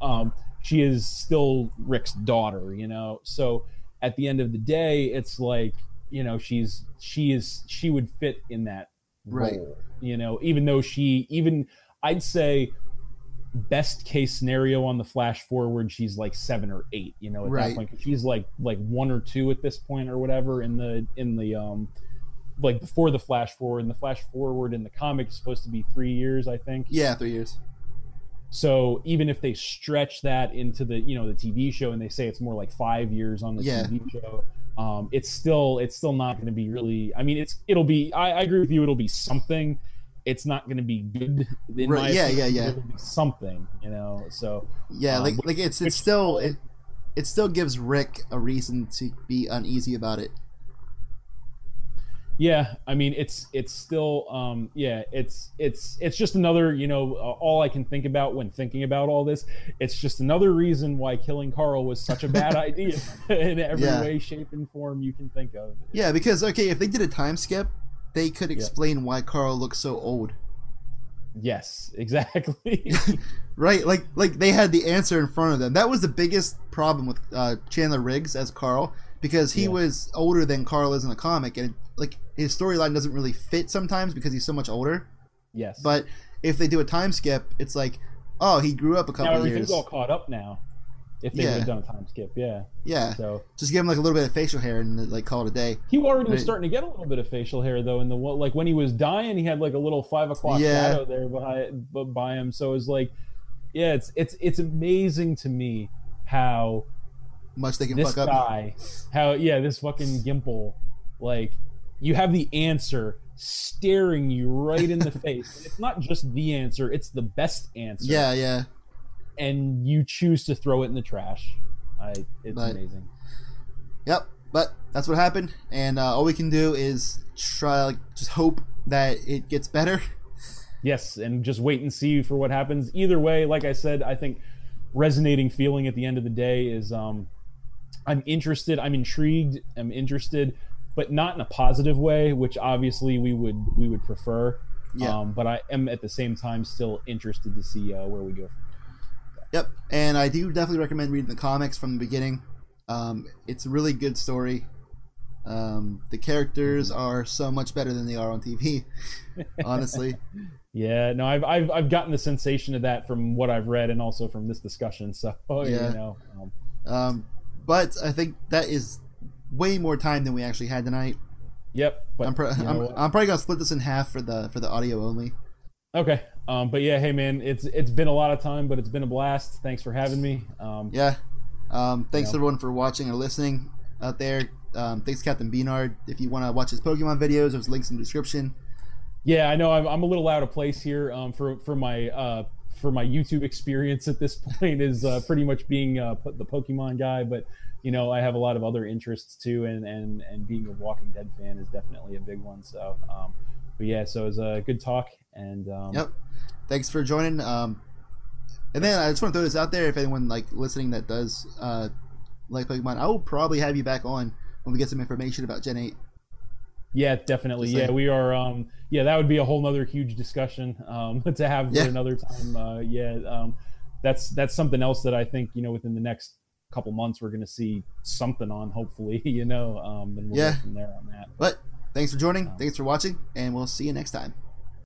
um, she is still Rick's daughter, you know. So at the end of the day, it's like you know she's she is she would fit in that Right. role, you know, even though she even I'd say best case scenario on the flash forward she's like seven or eight you know at Right. that point she's like like one or two at this point or whatever in the in the um like before the flash forward and the flash forward in the comic is supposed to be three years i think Yeah, three years. so even if they stretch that into the you know the tv show and they say it's more like five years on the Yeah. tv show um it's still it's still not going to be really i mean it's it'll be I, I agree with you it'll be something it's not going to be good in Right, my yeah, yeah, yeah. something you know so Yeah, Um, like, which- like it's, it's still, it, it still gives Rick a reason to be uneasy about it. Yeah, I mean it's it's still um yeah, it's it's it's just another, you know, uh, all I can think about when thinking about all this. It's just another reason why killing Carl was such a bad *laughs* idea *laughs* in every Yeah. way shape and form you can think of. Yeah, because okay, if they did a time skip, they could explain why Carl looks so old. Yes, *laughs* exactly. *laughs* Right, like like they had the answer in front of them. That was the biggest problem with uh, Chandler Riggs as Carl because he Yeah. was older than Carl is in the comic, and like his storyline doesn't really fit sometimes because he's so much older. yes. But if they do a time skip, it's like, oh, he grew up a now couple everything's years. all caught up now. If they Yeah. would have done a time skip, yeah. Yeah, So just give him like a little bit of facial hair and like call it a day. he already was starting to get a little bit of facial hair though in the one- like when he was dying he had like a little five o'clock Yeah. shadow there behind b- by him so it's like yeah it's it's it's amazing to me how Much they can this fuck up. guy how yeah this fucking gimple like you have the answer staring you right in the *laughs* face and it's not just the answer it's the best answer Yeah, yeah. And you choose to throw it in the trash i it's But- amazing Yep, but that's what happened, and uh, all we can do is try, like, just hope that it gets better. Yes, and just wait and see for what happens. Either way, like I said, I think resonating feeling at the end of the day is um I'm interested, I'm intrigued, I'm interested, but not in a positive way, which obviously we would we would prefer. Yeah. Um, but I am at the same time still interested to see uh, where we go. Yep, and I do definitely recommend reading the comics from the beginning. Um, it's a really good story. Um, the characters are so much better than they are on TV. *laughs* honestly, Yeah, no, I've, I've I've gotten the sensation of that from what I've read and also from this discussion. So *laughs* Yeah. you know, um, um, but I think that is way more time than we actually had tonight. yep. But I'm, pro- I'm. I'm probably gonna split this in half for the for the audio only. Okay. Um, but yeah, hey man, it's it's been a lot of time, but it's been a blast. Thanks for having me. Um, Yeah. Um, thanks Yeah. everyone for watching and listening out there. Um, thanks Captain Beanard. If you want to watch his Pokemon videos, there's links in the description. yeah, I know I'm, I'm a little out of place here um, for for my uh, for my YouTube experience at this *laughs* point is uh, pretty much being uh, the Pokemon guy, but you know I have a lot of other interests too, and and and being a Walking Dead fan is definitely a big one. So, um, but yeah, so it was a good talk, and um, Yep. Thanks for joining. Um, and then I just want to throw this out there. If anyone like listening that does uh, like Pokemon, I will probably have you back on when we get some information about Gen Eight. Yeah, definitely. Just Yeah, we are. Um, yeah, that would be a whole nother huge discussion um, *laughs* to have Yeah. another time. Uh, yeah, um, that's that's something else that I think you know within the next couple months we're going to see something on. Hopefully, *laughs* you know, um, and we'll Yeah. from there on that. But thanks for joining. Um, Thanks for watching, and we'll see you next time.